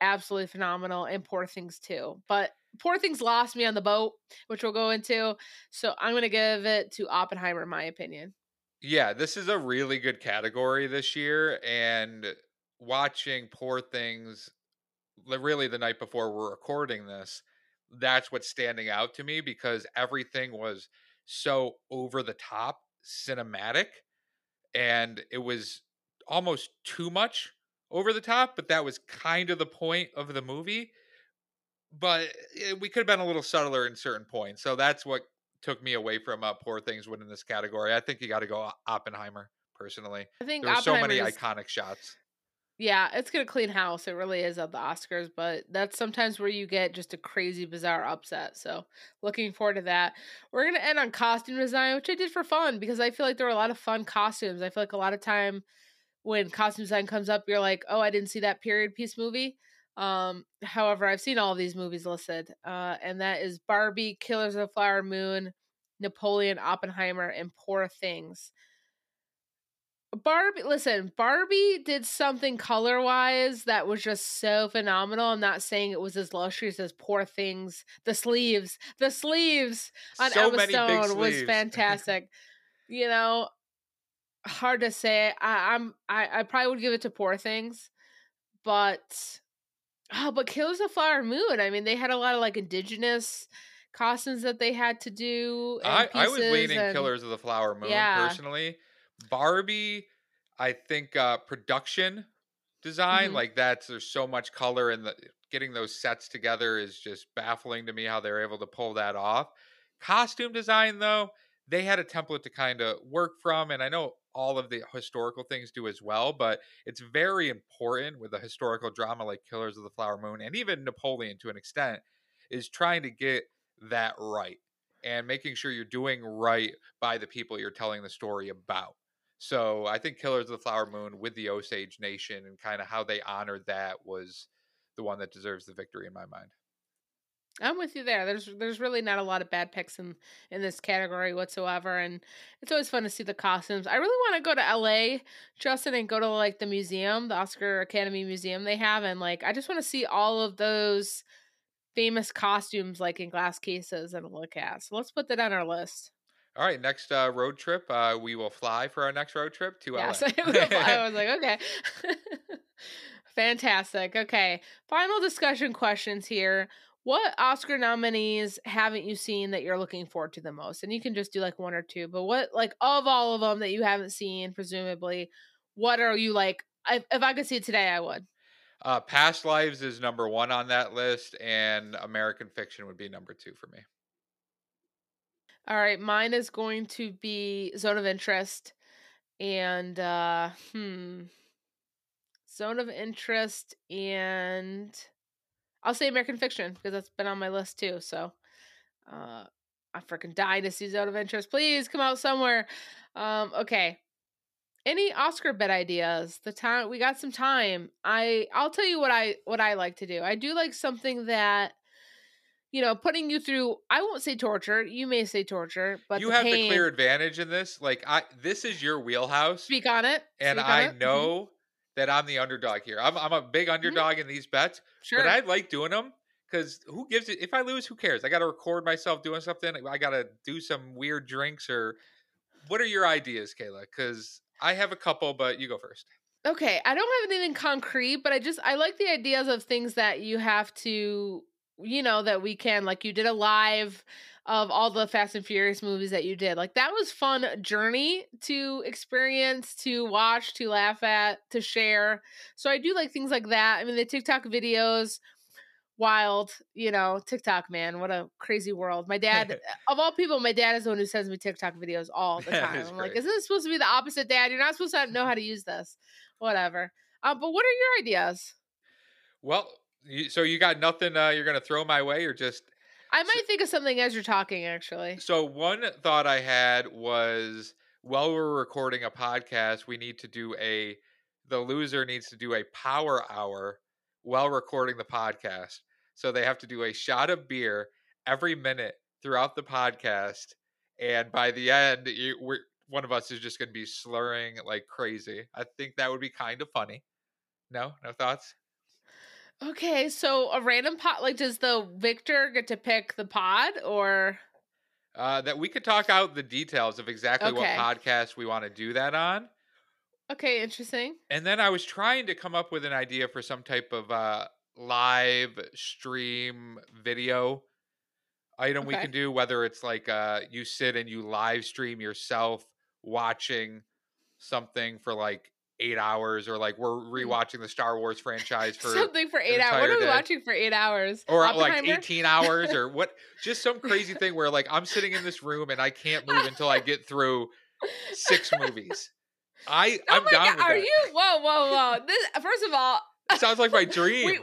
absolutely phenomenal and Poor Things too. But Poor Things lost me on the boat, which we'll go into. So I'm going to give it to Oppenheimer, my opinion. Yeah, this is a really good category this year. And watching Poor Things, really the night before we're recording this, that's what's standing out to me because everything was so over the top cinematic and it was almost too much over the top, but that was kind of the point of the movie but eh, we could have been a little subtler in certain points. So that's what took me away from uh, Poor Things winning this category. I think you got to go Oppenheimer personally. I think there's so many iconic shots. Yeah, it's gonna clean house. It really is at the Oscars, but that's sometimes where you get just a crazy, bizarre upset. So looking forward to that. We're gonna end on costume design, which I did for fun because I feel like there were a lot of fun costumes. I feel like a lot of time when costume design comes up, you're like, oh, I didn't see that period piece movie. Um, however, I've seen all of these movies listed, uh, and that is Barbie, Killers of the Flower Moon, Napoleon, Oppenheimer, and Poor Things. Barbie, listen, Barbie did something color wise that was just so phenomenal. I'm not saying it was as lustrous as Poor Things. The sleeves, the sleeves on so Emma Stone was [LAUGHS] fantastic. you know, hard to say. I, I'm I, I probably would give it to Poor Things, but Oh, but Killers of the Flower Moon. I mean, they had a lot of like indigenous costumes that they had to do. I, I was waiting and... Killers of the Flower Moon yeah. personally. Barbie, I think uh production design, mm-hmm. like that's there's so much color and the getting those sets together is just baffling to me how they're able to pull that off. Costume design though, they had a template to kind of work from and I know all of the historical things do as well, but it's very important with a historical drama like Killers of the Flower Moon and even Napoleon to an extent is trying to get that right and making sure you're doing right by the people you're telling the story about. So I think Killers of the Flower Moon with the Osage Nation and kind of how they honored that was the one that deserves the victory in my mind. I'm with you there. There's there's really not a lot of bad picks in in this category whatsoever, and it's always fun to see the costumes. I really want to go to L.A. Justin and go to like the museum, the Oscar Academy Museum they have, and like I just want to see all of those famous costumes like in glass cases and look at. So let's put that on our list. All right, next uh, road trip, uh, we will fly for our next road trip to yes, [LAUGHS] LA. I was like, okay. [LAUGHS] Fantastic. Okay. Final discussion questions here. What Oscar nominees haven't you seen that you're looking forward to the most? And you can just do like one or two, but what like of all of them that you haven't seen, presumably, what are you like? If, if I could see it today, I would. Uh, Past Lives is number one on that list, and American Fiction would be number two for me. All right, mine is going to be Zone of Interest, and uh, hmm, Zone of Interest and I'll say American Fiction because that's been on my list too. So uh, I'm freaking see Zone of Interest. Please come out somewhere. Um, okay. Any Oscar bet ideas? The time we got some time. I I'll tell you what I what I like to do. I do like something that you know, putting you through I won't say torture. You may say torture, but you the have pain, the clear advantage in this. Like I this is your wheelhouse. speak on it. and on I it. Mhm. know that I'm the underdog here. I'm I'm a big mm-hmm. underdog in these bets, Sure. but I like doing them because who gives it? If I lose, who cares? I got to record myself doing something. I got to do some weird drinks or. What are your ideas, Kayla? Because I have a couple, but you go first. Okay, I don't have anything concrete, but I just I like the ideas of things that you have to, you know, that we can like you did a live of all the Fast and Furious movies that you did. Like that was fun journey to experience, to watch, to laugh at, to share. So I do like things like that. I mean, the TikTok videos wild, you know, TikTok man, what a crazy world. My [LAUGHS] dad of all people, my dad is the one who sends me TikTok videos all the time. I'm like, isn't this supposed to be the opposite, Dad? You're not supposed to know how to use this. Whatever. Um, but what are your ideas? Well, you, so you got nothing uh, you're going to throw my way, or just I might think of something as you're talking, actually. So one thought I had was while we're recording a podcast, we need to do a the loser needs to do a power hour while recording the podcast. So they have to do a shot of beer every minute throughout the podcast, and by the end, you, we're, one of us is just going to be slurring like crazy. I think that would be kind of funny. No, no thoughts. Okay, so a random pod, like, does the victor get to pick the pod or? Uh, that we could talk out the details of exactly what podcast we want to do that on. Okay, interesting. And then I was trying to come up with an idea for some type of uh, live stream video item we can do, whether it's like uh, you sit and you live stream yourself watching something for like eight hours, or like we're rewatching the Star Wars franchise [LAUGHS] for, Something for eight hours. What are we day. watching for eight hours? or uh, like 18 hours, or what, [LAUGHS] just some crazy thing where like I'm sitting in this room and I can't move until I get through six movies. I, Oh I'm my down god! Are that. you? Whoa, whoa, whoa! This first of all, Sounds like my [LAUGHS] dream. we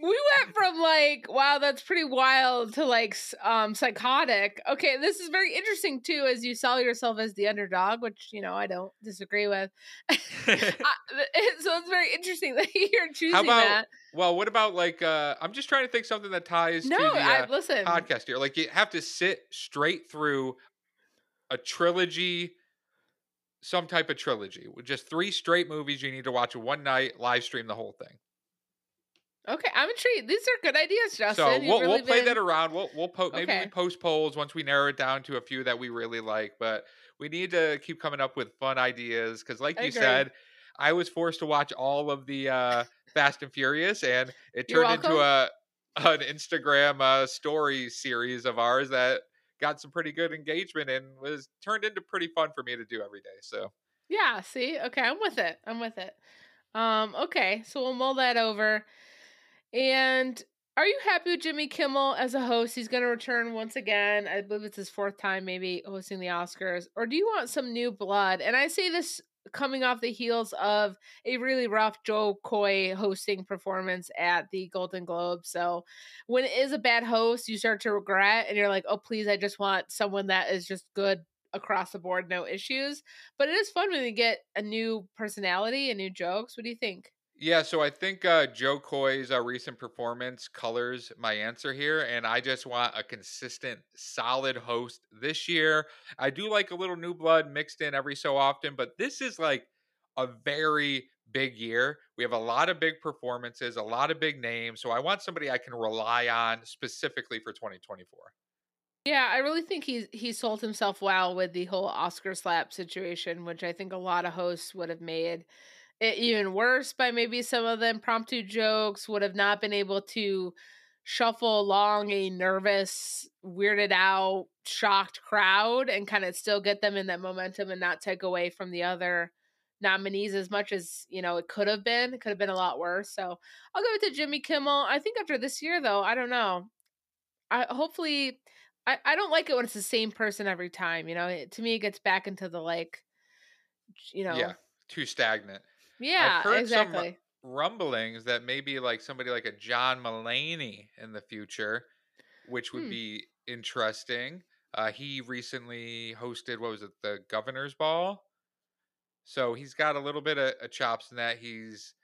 went from like wow that's pretty wild to like um psychotic. Okay this is very interesting too as you sell yourself as the underdog which you know i don't disagree with. [LAUGHS] I, [LAUGHS] [LAUGHS] so it's very interesting that you're choosing about that. Well, what about like uh I'm just trying to think something that ties no to the i uh, listen. podcast here. Like you have to sit straight through a trilogy, some type of trilogy. With just three straight movies you need to watch one night, live stream the whole thing. Okay i'm intrigued these are good ideas justin so You've we'll really we'll play been- that around. We'll we'll po- maybe we post polls once we narrow it down to a few that we really like, but we need to keep coming up with fun ideas because like I you agree. said, I was forced to watch all of the uh Fast and Furious and it turned into a [LAUGHS] an Instagram uh, story series of ours that got some pretty good engagement and was turned into pretty fun for me to do every day. So Yeah, see? Okay, I'm with it. I'm with it. Um, okay, so we'll mull that over. And are you happy with Jimmy Kimmel as a host? He's going to return once again. I believe it's his fourth time, maybe hosting the Oscars. Or do you want some new blood? And I say this coming off the heels of a really rough Jo Koy hosting performance at the Golden Globe. So when it is a bad host, you start to regret and you're like, oh, please, I just want someone that is just good across the board, no issues. But it is fun when you get a new personality and new jokes. What do you think? Yeah, so I think uh, Jo Koy's uh, recent performance colors my answer here, and I just want a consistent, solid host this year. I do like a little new blood mixed in every so often, but this is like a very big year. We have a lot of big performances, a lot of big names, so I want somebody I can rely on specifically for 2024. Yeah, I really think he's he sold himself well with the whole Oscar slap situation, which I think a lot of hosts would have made it even worse by maybe some of the impromptu jokes, would have not been able to shuffle along a nervous, weirded out, shocked crowd and kind of still get them in that momentum and not take away from the other nominees as much as you know it could have been. It could have been a lot worse. So I'll give it to Jimmy Kimmel. I think after this year, though, I don't know. I hopefully I, I don't like it when it's the same person every time. You know, it, to me, it gets back into the like, you know, Yeah, too stagnant. Yeah, heard some, uh, exactly. rumblings that maybe like somebody like a John Mulaney in the future, which would Hmm. be interesting. Uh, he recently hosted what was it, the Governor's Ball. So he's got a little bit of, of chops in that. He's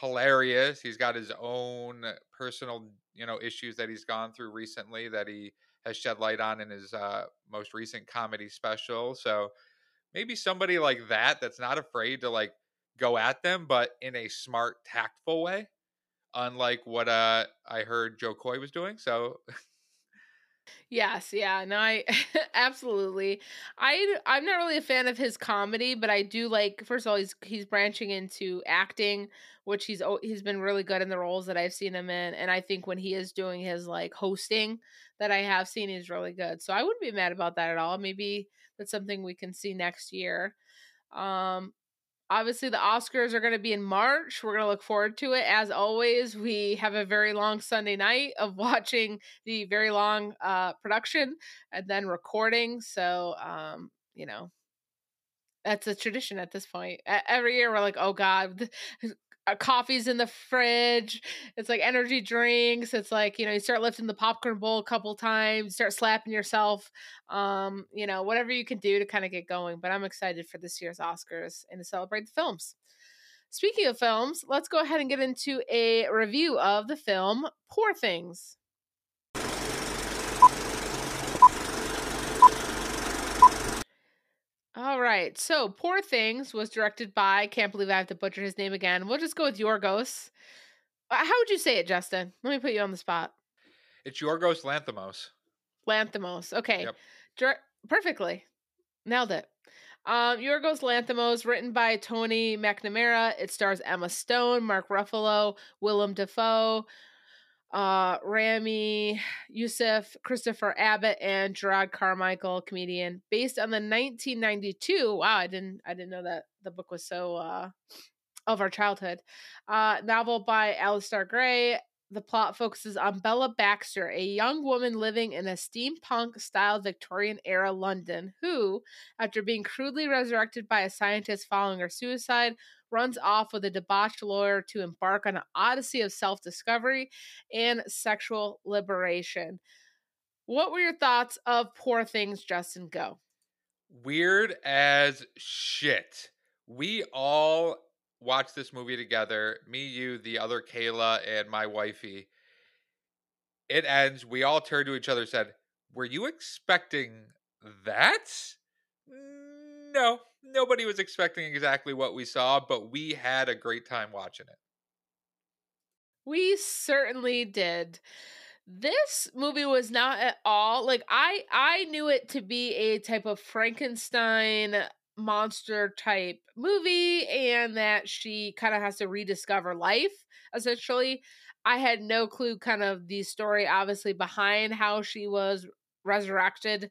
hilarious. He's got his own personal, you know, issues that he's gone through recently that he has shed light on in his uh, most recent comedy special. So maybe somebody like that that's not afraid to like go at them, but in a smart, tactful way, unlike what uh, I heard Jo Koy was doing. So. Yes, yeah, no, I [LAUGHS] absolutely. I I'm not really a fan of his comedy, but I do like. First of all, he's he's branching into acting, which he's he's been really good in the roles that I've seen him in, and I think when he is doing his like hosting that I have seen, he's really good. So I wouldn't be mad about that at all. Maybe that's something we can see next year. Um, obviously the Oscars are going to be in March. We're going to look forward to it. As always, we have a very long Sunday night of [LAUGHS] watching the very long uh, production and then recording. So, um, you know, that's a tradition at this point. Every year we're like, oh God, [LAUGHS] coffee's in the fridge. It's like energy drinks. It's like, you know, you start lifting the popcorn bowl a couple times, start slapping yourself. Um, you know, whatever you can do to kind of get going. But I'm excited for this year's Oscars and to celebrate the films. Speaking of films, let's go ahead and get into a review of the film Poor Things. All right. So, Poor Things was directed by, can't believe I have to butcher his name again. We'll just go with Yorgos. Uh, how would you say it, Justin? Let me put you on the spot. It's Yorgos Lanthimos. Lanthimos. Okay. Yep. perfectly. Nailed it. Um, Yorgos Lanthimos, written by Tony McNamara. It stars Emma Stone, Mark Ruffalo, Willem Dafoe, uh, Ramy Youssef, Christopher Abbott, and Jerrod Carmichael, comedian, based on the 1992. Wow, I didn't I didn't know that the book was so uh, of our childhood. Uh, novel by Alasdair Gray. The plot focuses on Bella Baxter, a young woman living in a steampunk style Victorian era London, who, after being crudely resurrected by a scientist following her suicide, runs off with a debauched lawyer to embark on an odyssey of self discovery and sexual liberation. What were your thoughts of Poor Things, Justin? Go. Weird as shit. We all watched this movie together. Me, you, the other Kayla, and my wifey. It ends. We all turned to each other said, Were you expecting that? No, nobody was expecting exactly what we saw, but we had a great time watching it. We certainly did. This movie was not at all like I I knew it to be a type of Frankenstein monster type movie and that she kind of has to rediscover life essentially. I had no clue kind of the story obviously behind how she was resurrected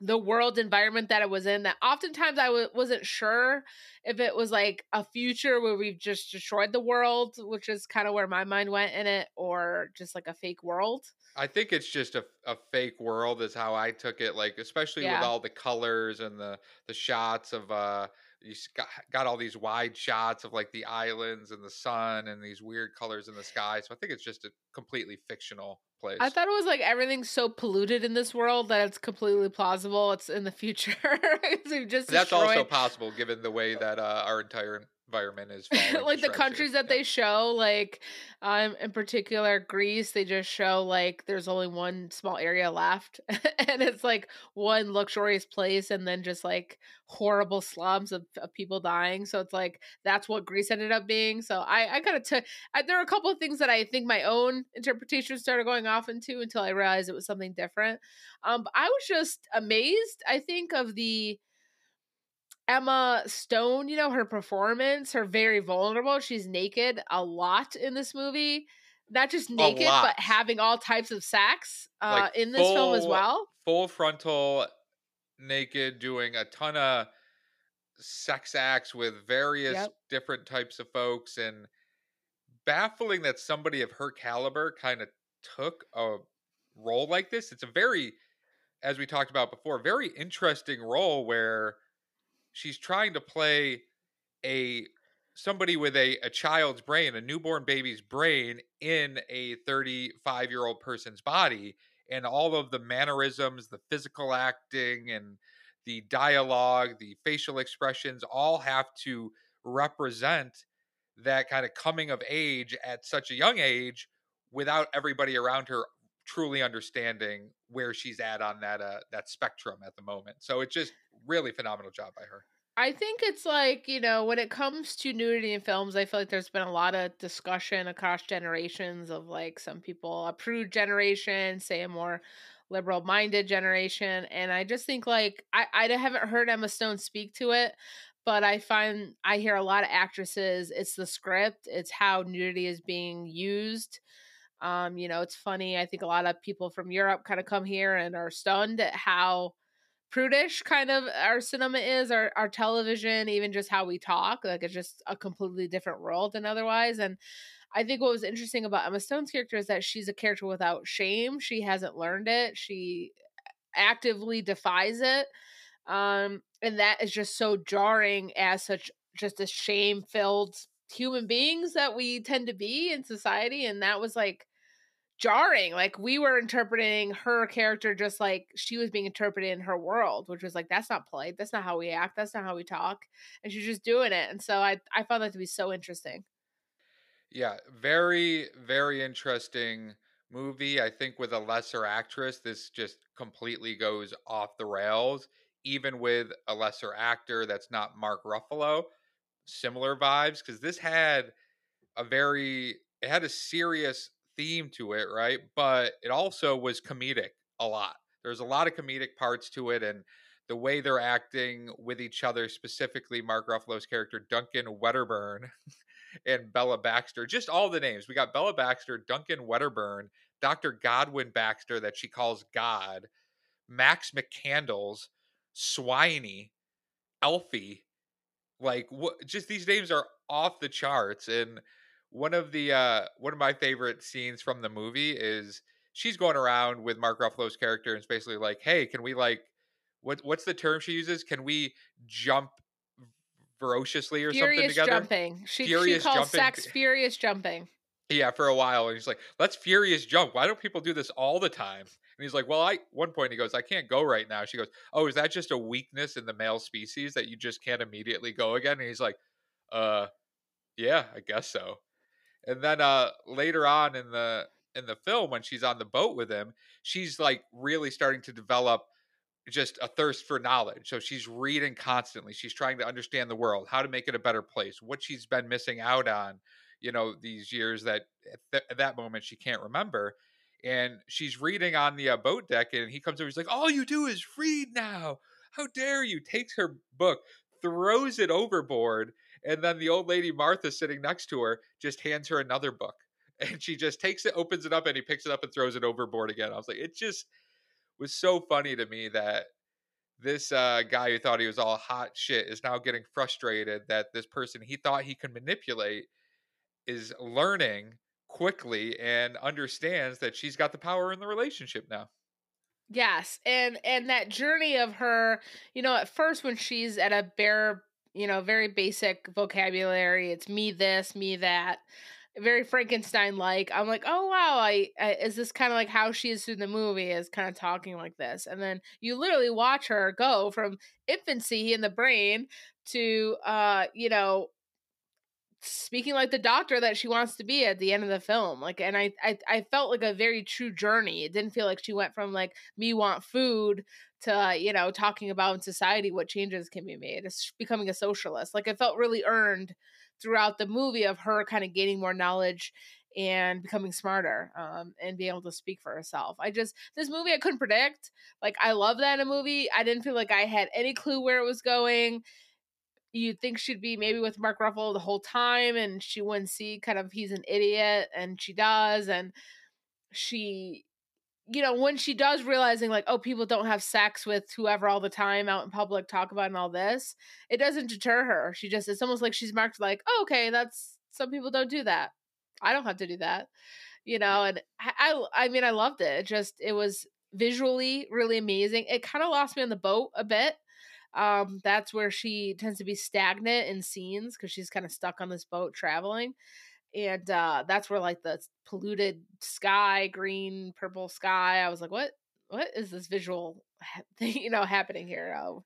the world environment that it was in that oftentimes I w- wasn't sure if it was like a future where we've just destroyed the world which is kind of where my mind went in it or just like a fake world i think it's just a, a fake world is how i took it like especially yeah. with all the colors and the the shots of uh you got, got all these wide shots of like the islands and the sun and these weird colors in the sky so i think it's just a completely fictional place. I thought it was like everything's so polluted in this world that it's completely plausible. It's in the future. [LAUGHS] just that's also possible given the way that uh, our entire environment is [LAUGHS] like the countries that yeah. they show like um in particular greece they just show like there's only one small area left [LAUGHS] and it's like one luxurious place and then just like horrible slums of, of people dying so it's like that's what greece ended up being so i i kind of took there are a couple of things that i think my own interpretation started going off into until i realized it was something different um i was just amazed i think of the Emma Stone, you know, her performance, her very vulnerable. She's naked a lot in this movie. Not just naked, but having all types of sex uh, like in this full, film as well. Full frontal naked, doing a ton of sex acts with various yep. different types of folks. And baffling that somebody of her caliber kind of took a role like this. It's a very, as we talked about before, very interesting role where she's trying to play a somebody with a, a child's brain, a newborn baby's brain in a 35 year old person's body. and all of the mannerisms, the physical acting, and the dialogue, the facial expressions all have to represent that kind of coming of age at such a young age without everybody around her truly understanding where she's at on that uh that spectrum at the moment. So it just really phenomenal job by her. I think it's like, you know, when it comes to nudity in films, I feel like there's been a lot of discussion across generations of like some people a prude generation, say a more liberal minded generation. And I just think like I, I haven't heard Emma Stone speak to it, but I find I hear a lot of actresses, it's the script, it's how nudity is being used. Um, you know, it's funny. I think a lot of people from Europe kind of come here and are stunned at how prudish kind of our cinema is, our our television, even just how we talk. Like it's just a completely different world than otherwise. And I think what was interesting about Emma Stone's character is that she's a character without shame. She hasn't learned it. She actively defies it. Um, and that is just so jarring as such just a shame filled human beings that we tend to be in society. And that was like jarring. Like we were interpreting her character just like she was being interpreted in her world, which was like that's not polite. That's not how we act. That's not how we talk. And she's just doing it. And so I I found that to be so interesting. Yeah, very very interesting movie. I think with a lesser actress, this just completely goes off the rails. Even with a lesser actor that's not Mark Ruffalo, similar vibes because this had a very it had a serious theme to it, right? But it also was comedic a lot. There's a lot of comedic parts to it, and the way they're acting with each other, specifically Mark Ruffalo's character Duncan Wedderburn [LAUGHS] and Bella Baxter, just all the names. We got Bella Baxter, Duncan Wedderburn, Dr. Godwin Baxter, that she calls God, Max McCandles, Swiney, Elfie. Like what? Just these names are off the charts, and one of the uh one of my favorite scenes from the movie is she's going around with Mark Ruffalo's character and it's basically like, "Hey, can we like what what's the term she uses? Can we jump ferociously or furious something together?" jumping. She, furious she calls jumping. sex furious jumping. Yeah, for a while, and he's like, "Let's furious jump. Why don't people do this all the time?" And he's like, "Well, I." One point, he goes, "I can't go right now." She goes, "Oh, is that just a weakness in the male species that you just can't immediately go again?" And he's like, "Uh, yeah, I guess so." And then uh later on in the in the film when she's on the boat with him, she's like really starting to develop just a thirst for knowledge. So she's reading constantly. She's trying to understand the world, how to make it a better place, what she's been missing out on, you know, these years that at, th- at that moment she can't remember. And she's reading on the uh, boat deck, and he comes over. He's like, "All you do is read now. How dare you?" Takes her book, throws it overboard, and then the old lady Martha sitting next to her just hands her another book. [LAUGHS] And she just takes it, opens it up, and he picks it up and throws it overboard again. I was like, it just was so funny to me that this uh, guy who thought he was all hot shit is now getting frustrated that this person he thought he could manipulate is learning quickly and understands that she's got the power in the relationship now. Yes, and and that journey of her, you know, at first when she's at a bare you know, very basic vocabulary. It's me this, me that. Very Frankenstein like. I'm like, oh wow, I, I is this kind of like how she is through the movie is kind of talking like this, and then you literally watch her go from infancy in the brain to uh, you know, speaking like the doctor that she wants to be at the end of the film like and I, I i felt like a very true journey it didn't feel like she went from like me want food to you know talking about in society what changes can be made it's becoming a socialist like it felt really earned throughout the movie of her kind of gaining more knowledge and becoming smarter um, and being able to speak for herself. I just this movie I couldn't predict. Like I love that in a movie. I didn't feel like I had any clue where it was going. You'd think she'd be maybe with Mark Ruffalo the whole time, and she wouldn't see kind of he's an idiot, and she does, and she you know, when she does realizing like, oh, people don't have sex with whoever all the time out in public, talk about and all this, it doesn't deter her. She just it's almost like she's marked like, oh, okay, that's some people don't do that. I don't have to do that, you know. And I, I, I mean, I loved it. it just it was visually really amazing. It kind of lost me on the boat a bit. Um, that's where she tends to be stagnant in scenes because she's kind of stuck on this boat traveling and uh that's where like the polluted sky, green, purple sky. I was like, what? What is this visual [LAUGHS] thing? You know, happening here? Oh,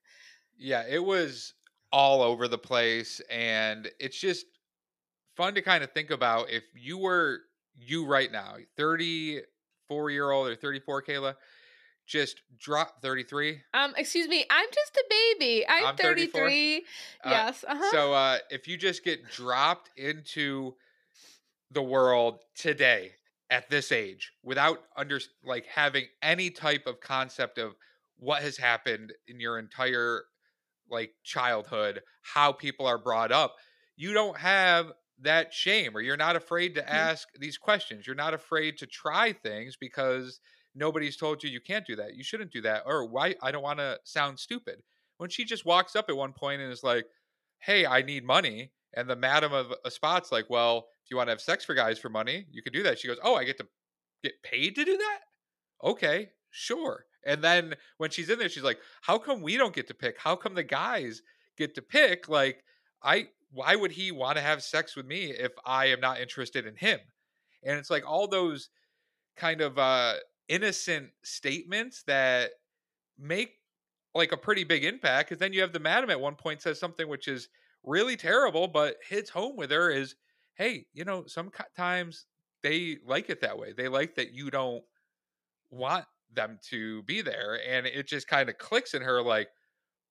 yeah, it was all over the place, and it's just fun to kind of think about if you were you right now, thirty four year old or thirty four, Kayla just drop 33 um excuse me i'm just a baby i'm, I'm 33 uh, yes uh-huh. so uh if you just get dropped into the world today at this age without under like having any type of concept of what has happened in your entire like childhood how people are brought up you don't have that shame or you're not afraid to mm-hmm. ask these questions you're not afraid to try things because nobody's told you you can't do that. You shouldn't do that. Or why I don't want to sound stupid. When she just walks up at one point and is like, "Hey, I need money." And the madam of a spot's like, "Well, if you want to have sex for guys for money, you can do that." She goes, "Oh, I get to get paid to do that?" Okay, sure. And then when she's in there, she's like, "How come we don't get to pick? How come the guys get to pick? Like, I why would he want to have sex with me if I am not interested in him?" And it's like all those kind of uh innocent statements that make like a pretty big impact because then you have the madam at one point says something which is really terrible but hits home with her is hey you know sometimes they like it that way. They like that you don't want them to be there. And it just kind of clicks in her like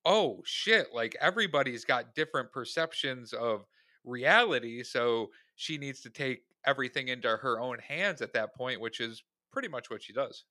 oh shit like everybody's got different perceptions of reality so she needs to take everything into her own hands at that point which is pretty much what she does.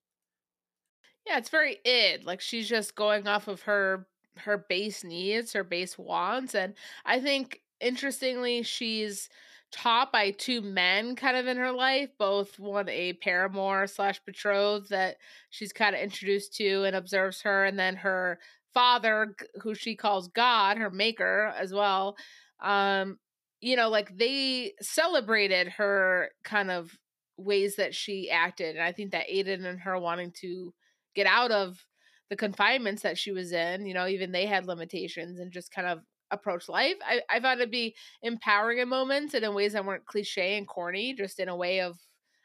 Yeah, it's very id. Like she's just going off of her her base needs, her base wants, and I think interestingly, she's taught by two men kind of in her life, both one a paramour slash betrothed that she's kind of introduced to and observes her, and then her father, who she calls God, her maker as well. Um, you know, like they celebrated her kind of ways that she acted. And I think that aided in her wanting to get out of the confinements that she was in. You know, even they had limitations and just kind of approach life. I, I found it be empowering in moments and in ways that weren't cliche and corny, just in a way of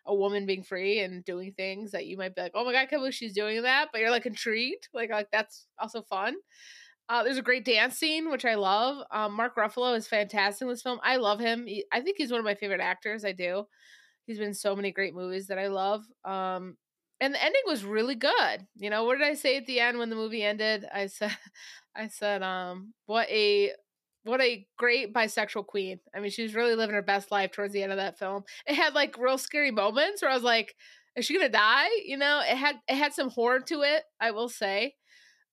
a woman being free and doing things that you might be like, oh my god, I can't believe she's doing that, but you're like intrigued. Like like that's also fun. Uh, there's a great dance scene, which I love. Um, Mark Ruffalo is fantastic in this film. I love him. He, I think he's one of my favorite actors. I do. He's been so many great movies that I love. Um, and the ending was really good. You know, what did I say at the end when the movie ended? I said, [LAUGHS] I said, um, what a what a great bisexual queen. I mean, she was really living her best life towards the end of that film. It had like real scary moments where I was like, is she gonna die? You know, it had it had some horror to it, I will say.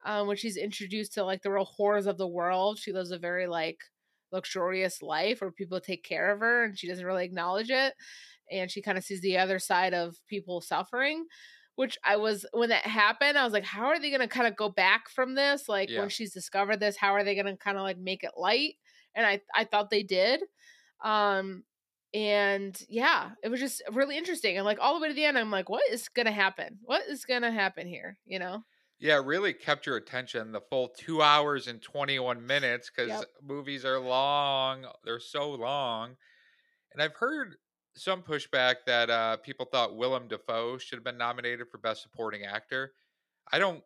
Um, when she's introduced to like the real horrors of the world. She lives a very like luxurious life where people take care of her and she doesn't really acknowledge it and she kind of sees the other side of people suffering which I was when that happened, I was like, how are they gonna kind of go back from this? Like yeah. when she's discovered this, how are they gonna kind of like make it light? And I I thought they did. Um and yeah, it was just really interesting. And like all the way to the end, I'm like, what is gonna happen? What is gonna happen here? You know? Yeah, really kept your attention the full two hours and 21 minutes because yep. movies are long. They're so long. And I've heard some pushback that uh, people thought Willem Dafoe should have been nominated for Best Supporting Actor. I don't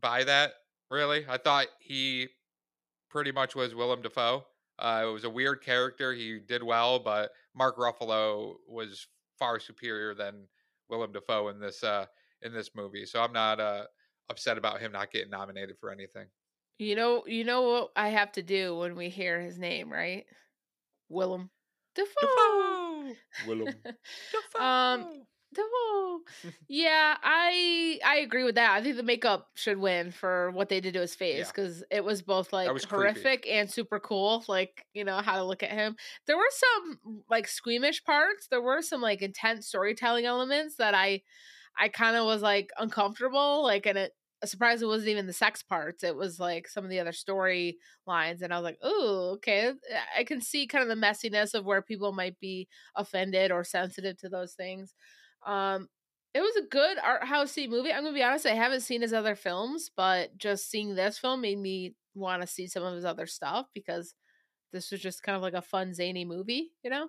buy that really. I thought he pretty much was Willem Dafoe. Uh, it was a weird character. He did well, but Mark Ruffalo was far superior than Willem Dafoe in this uh, in this movie. So I'm not uh, upset about him not getting nominated for anything. You know, you know what I have to do when we hear his name, right? Willem Dafoe. Dafoe. Willem. [LAUGHS] Dafoe. Um, Dafoe. [LAUGHS] yeah, I I agree with that. I think the makeup should win for what they did to his face because yeah. it was both like was horrific creepy. and super cool. Like you know how to look at him. There were some like squeamish parts. There were some like intense storytelling elements that I I kind of was like uncomfortable. Like and it surprised it wasn't even the sex parts. It was like some of the other story lines, and I was like, "Oh, okay." I can see kind of the messiness of where people might be offended or sensitive to those things. Um, it was a good art housey movie. I'm gonna be honest; I haven't seen his other films, but just seeing this film made me want to see some of his other stuff because this was just kind of like a fun zany movie, you know.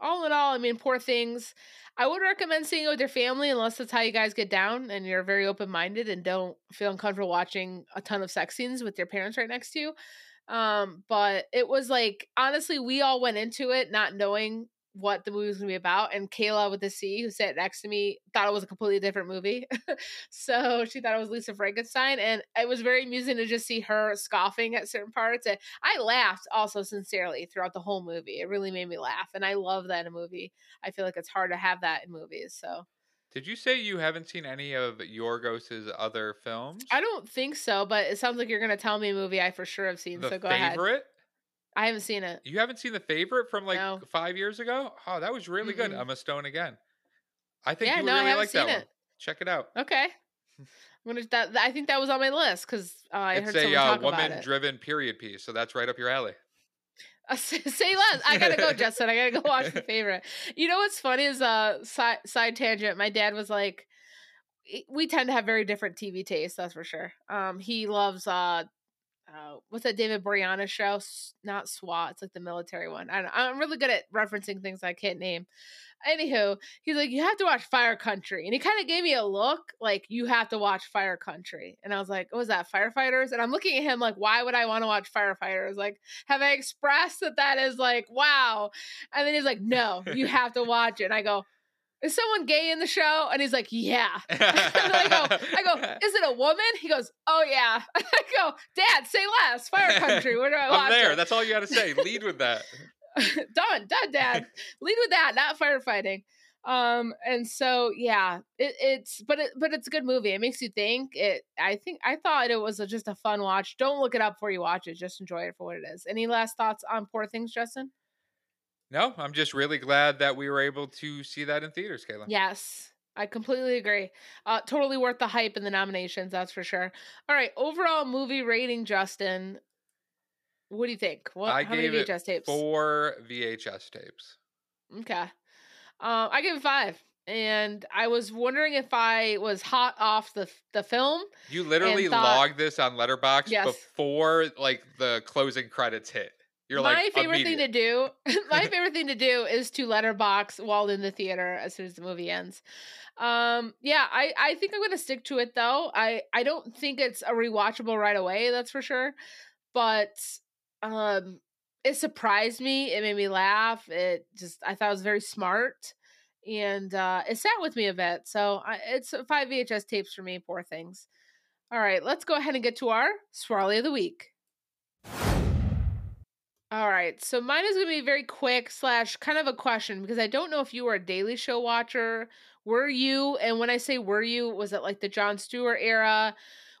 All in all, I mean, poor things. I would recommend seeing it with your family unless that's how you guys get down and you're very open minded and don't feel uncomfortable watching a ton of sex scenes with your parents right next to you. Um, but it was like honestly, we all went into it not knowing what the movie was gonna be about. And Kayla with the C, who sat next to me, thought it was a completely different movie. [LAUGHS] so she thought it was Lisa Frankenstein. And it was very amusing to just see her scoffing at certain parts. And I laughed also sincerely throughout the whole movie. It really made me laugh. And I love that in a movie. I feel like it's hard to have that in movies. So Did you say you haven't seen any of Yorgos's other films? I don't think so, but it sounds like you're gonna tell me a movie I for sure have seen. the so go ahead. I haven't seen it. You haven't seen the favorite from like No. five years ago? Oh, that was really good. Emma Stone again. I think Yeah, you would no, really like that seen one. Check it out. Okay. [LAUGHS] I'm gonna. That, I think that was on my list because uh, I it's heard a someone uh, talk about it. woman-driven period piece, so that's right up your alley. [LAUGHS] Uh, say less. I gotta go, Justin. I gotta go watch the [LAUGHS] favorite. You know what's funny is uh side side tangent. My dad was like, we tend to have very different TV tastes. That's for sure. Um, he loves uh. Uh, what's that David Boreanaz show? Not SWAT. It's like the military one. I don't, I'm really good at referencing things I can't name. Anywho, he's like, you have to watch Fire Country, and he kind of gave me a look like you have to watch Fire Country, and I was like, what was that firefighters? And I'm looking at him like, why would I want to watch firefighters? Like, have I expressed that that is like wow? And then he's like, no, you have to watch it. And I go, is someone gay in the show? And he's like, yeah. [LAUGHS] I go, I go, [LAUGHS] is it a woman? He goes, oh yeah. [LAUGHS] I go, Dad, say less. Fire Country. Where do I watch I'm there. it? That's all you got to say. Lead with that. done, done, Dad. Lead with that, not firefighting. Um, and so yeah, it, it's but it but it's a good movie. It makes you think. It I think I thought it was a, just a fun watch. Don't look it up before you watch it. Just enjoy it for what it is. Any last thoughts on Poor Things, Justin? No, I'm just really glad that we were able to see that in theaters, Kayla. Yes, I completely agree. Uh, totally worth the hype and the nominations, that's for sure. All right, overall movie rating, Justin. What do you think? What? I how many gave it VHS tapes? Four VHS tapes. Okay. Um, I gave it five, and I was wondering if I was hot off the the film. You literally thought- logged this on Letterboxd Yes. before like the closing credits hit. You're my like favorite thing to do. [LAUGHS] [LAUGHS] my favorite thing to do is to letterbox while in the theater as soon as the movie ends. Um, yeah, I I think I'm gonna stick to it though. I I don't think it's a rewatchable right away. That's for sure. But um, it surprised me. It made me laugh. It just I thought it was very smart. And uh, it sat with me a bit, so I, it's five VHS tapes for me. Poor things. All right, let's go ahead and get to our swirly of the week. All right, so mine is going to be very quick slash kind of a question because I don't know if you were a Daily Show watcher. Were you? And when I say were you, was it like the Jon Stewart era?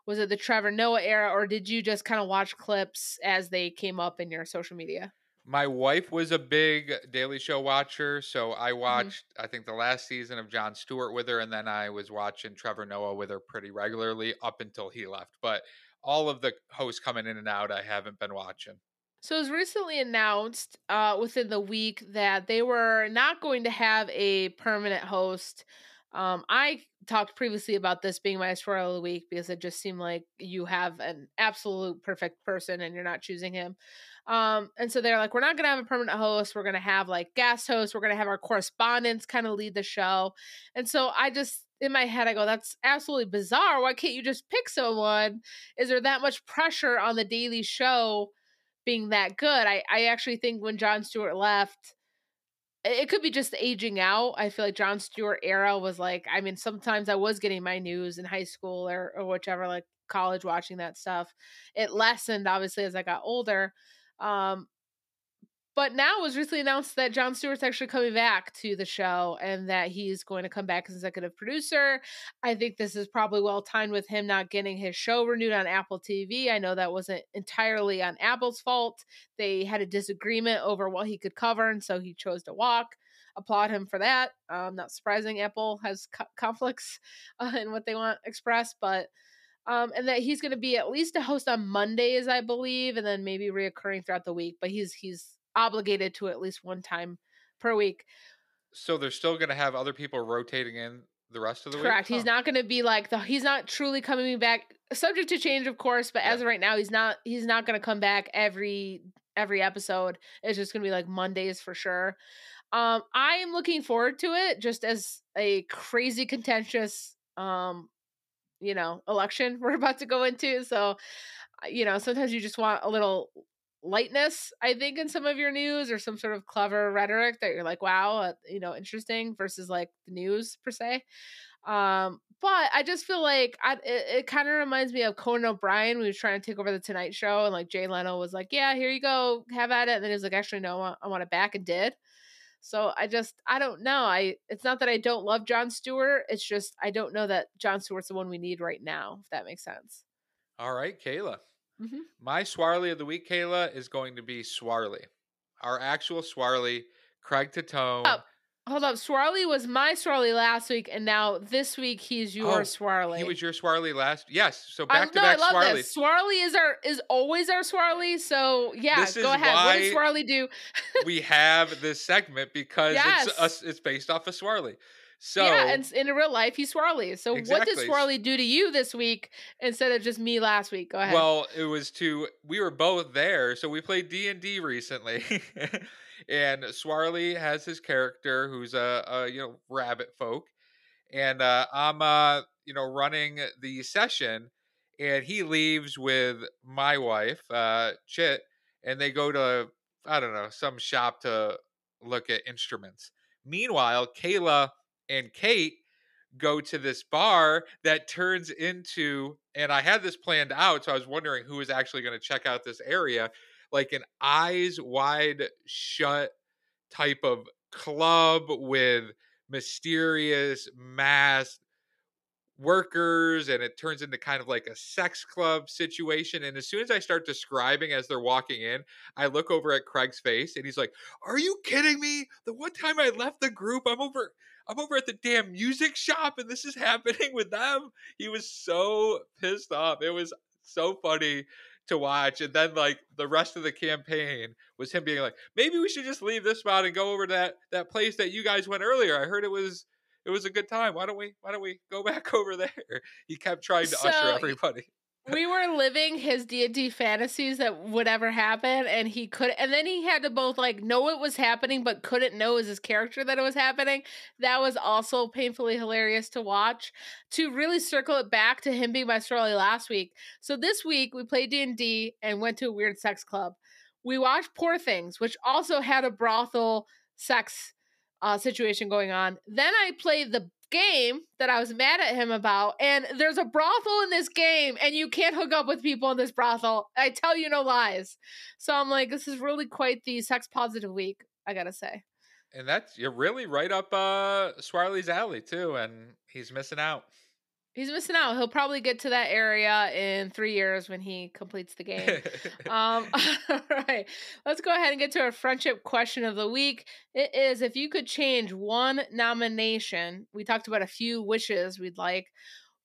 Was it the Trevor Noah era, or did you just kind of watch clips as they came up in your social media? My wife was a big Daily Show watcher, so Mm-hmm. I watched I think the last season of Jon Stewart with her, and then I was watching Trevor Noah with her pretty regularly up until he left. But all of the hosts coming in and out, I haven't been watching. So it was recently announced uh, within the week that they were not going to have a permanent host. Um, I talked previously about this being my swirl of the week because it just seemed like you have an absolute perfect person and you're not choosing him. Um, and so they're like, we're not going to have a permanent host. We're going to have like guest hosts. We're going to have our correspondents kind of lead the show. And so I just, in my head, I go, that's absolutely bizarre. Why can't you just pick someone? Is there that much pressure on the daily show? Being that good. I, I actually think when Jon Stewart left, it could be just aging out. I feel like Jon Stewart era was like, I mean, sometimes I was getting my news in high school or, or whichever, like college, watching that stuff. It lessened obviously as I got older. Um, but now it was recently announced that Jon Stewart's actually coming back to the show and that he's going to come back as executive producer. I think this is probably well timed with him not getting his show renewed on Apple TV. I know that wasn't entirely on Apple's fault. They had a disagreement over what he could cover, and so he chose to walk. Applaud him for that. Um, not surprising, Apple has co- conflicts [LAUGHS] uh, in what they want expressed, but um, and that he's going to be at least a host on Mondays, I believe, and then maybe reoccurring throughout the week. But he's he's obligated to at least one time per week. So they're still going to have other people rotating in the rest of the Correct. week. Correct. He's not going to be like the. He's not truly coming back. Subject to change, of course, but as of right now, he's not. He's not going to come back every every episode. It's just gonna be like Mondays for sure. Um, I am looking forward to it just as a crazy contentious um, you know, election [LAUGHS] we're about to go into. So, you know, sometimes you just want a little lightness, I think, in some of your news or some sort of clever rhetoric that you're like, wow, uh, you know, interesting versus like the news per se. Um, but I just feel like I, it, it kind of reminds me of Conan O'Brien he was trying to take over the Tonight Show, and like Jay Leno was like, "Yeah, here you go, have at it," and then he was like, "Actually, no, I want, I want it back," and did. So I just I don't know. I it's not that I don't love Jon Stewart. It's just I don't know that Jon Stewart's the one we need right now. If that makes sense. All right, Kayla. Mm-hmm. My Swarley of the week, Kayla, is going to be Swarley. Our actual Swarley, Craig Tatone. Oh, hold up. Swarley was my Swarley last week, and now this week he's your Oh, Swarley. He was your Swarley last. Yes. So I, back to no, I back love Swarley. this. Swarley is our is always our Swarley. So yeah, go ahead. What did why- Swarley do? we have this segment because it's us. It's based off of Swarley. So yeah, and in real life, he's Swarley. So what did Swarley do to you this week instead of just me last week? Go ahead. Well, it was to we were both there, so we played D and D recently, [LAUGHS] and Swarley has his character who's a, a you know rabbit folk, and uh, I'm uh you know running the session, and he leaves with my wife, uh Chit, and they go to I don't know some shop to look at instruments. Meanwhile, Kayla and Kate go to this bar that turns into and I had this planned out so I was wondering who was actually going to check out this area like an eyes wide shut type of club with mysterious masked workers and it turns into kind of like a sex club situation and as soon as I start describing as they're walking in I look over at Craig's face and he's like are you kidding me? The one time I left the group I'm over I'm over at the damn music shop and this is [LAUGHS] happening with them. He was so pissed off. It was so funny to watch. And then like the rest of the campaign was him being like, maybe we should just leave this spot and go over to that that place that you guys went earlier. I heard it was it was a good time. Why don't we why don't we go [LAUGHS] back over there? He kept trying to usher So, everybody. We were living his D&D fantasies that would ever happen and he could and then he had to both like know it was happening but couldn't know as his character that it was happening. That was also painfully hilarious to watch. To really circle it back to him being my story last week. So this week we played D&D and went to a weird sex club. We watched Poor Things which also had a brothel sex uh, situation going on. Then I played the game that I was mad at him about, and there's a brothel in this game, and you can't hook up with people in this brothel. I tell you no lies. So I'm like, this is really quite the sex positive week, I gotta say. And that's you're really right up uh Swarley's alley too, and he's missing out. He's missing out. He'll probably get to that area in three years when he completes the game. [LAUGHS] um, [LAUGHS] all right, let's go ahead and get to our friendship question of the week. It is if you could change one nomination, we talked about a few wishes we'd like,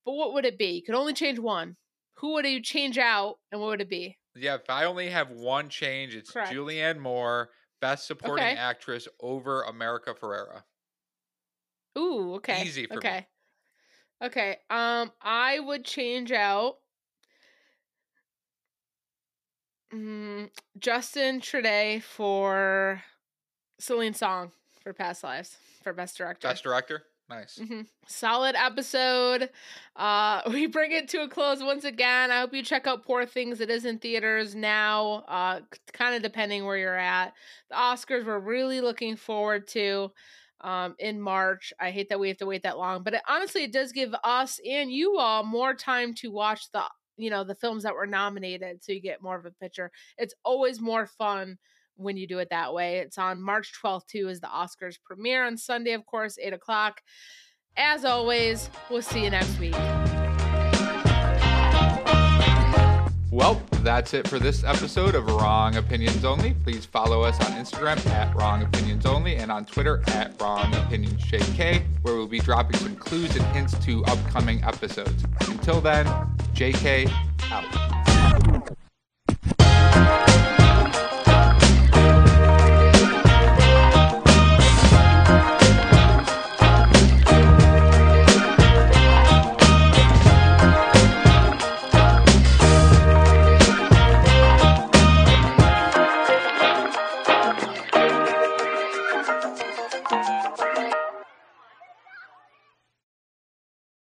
but what would it be? You could only change one. Who would you change out and what would it be? Yeah, if I only have one change, it's Correct. Julianne Moore, Best Supporting Okay. Actress over America Ferrera. Ooh, okay. Easy for me. Okay. Um, I would change out mm, Justine Triet for Celine Song for Past Lives for Best Director. Best Director, nice. hmm Solid episode. Uh, [LAUGHS] we bring it to a close once again. I hope you check out Poor Things. It is in theaters now. Uh, kind of depending where you're at. The Oscars we're really looking forward to um, in March. I hate that we have to wait that long, but it, honestly, it does give us and you all more time to watch the you know the films that were nominated, so you get more of a picture. It's always more fun when you do it that way. It's on March 12th, too, is the Oscars premiere on Sunday, of course, 8 o'clock. As always, we'll see you next week. Well, that's it for this episode of Wrong Opinions Only. Please follow us on Instagram at Wrong Opinions Only and on Twitter at Wrong Opinions JK, where we'll be dropping some clues and hints to upcoming episodes. Until then, JK out.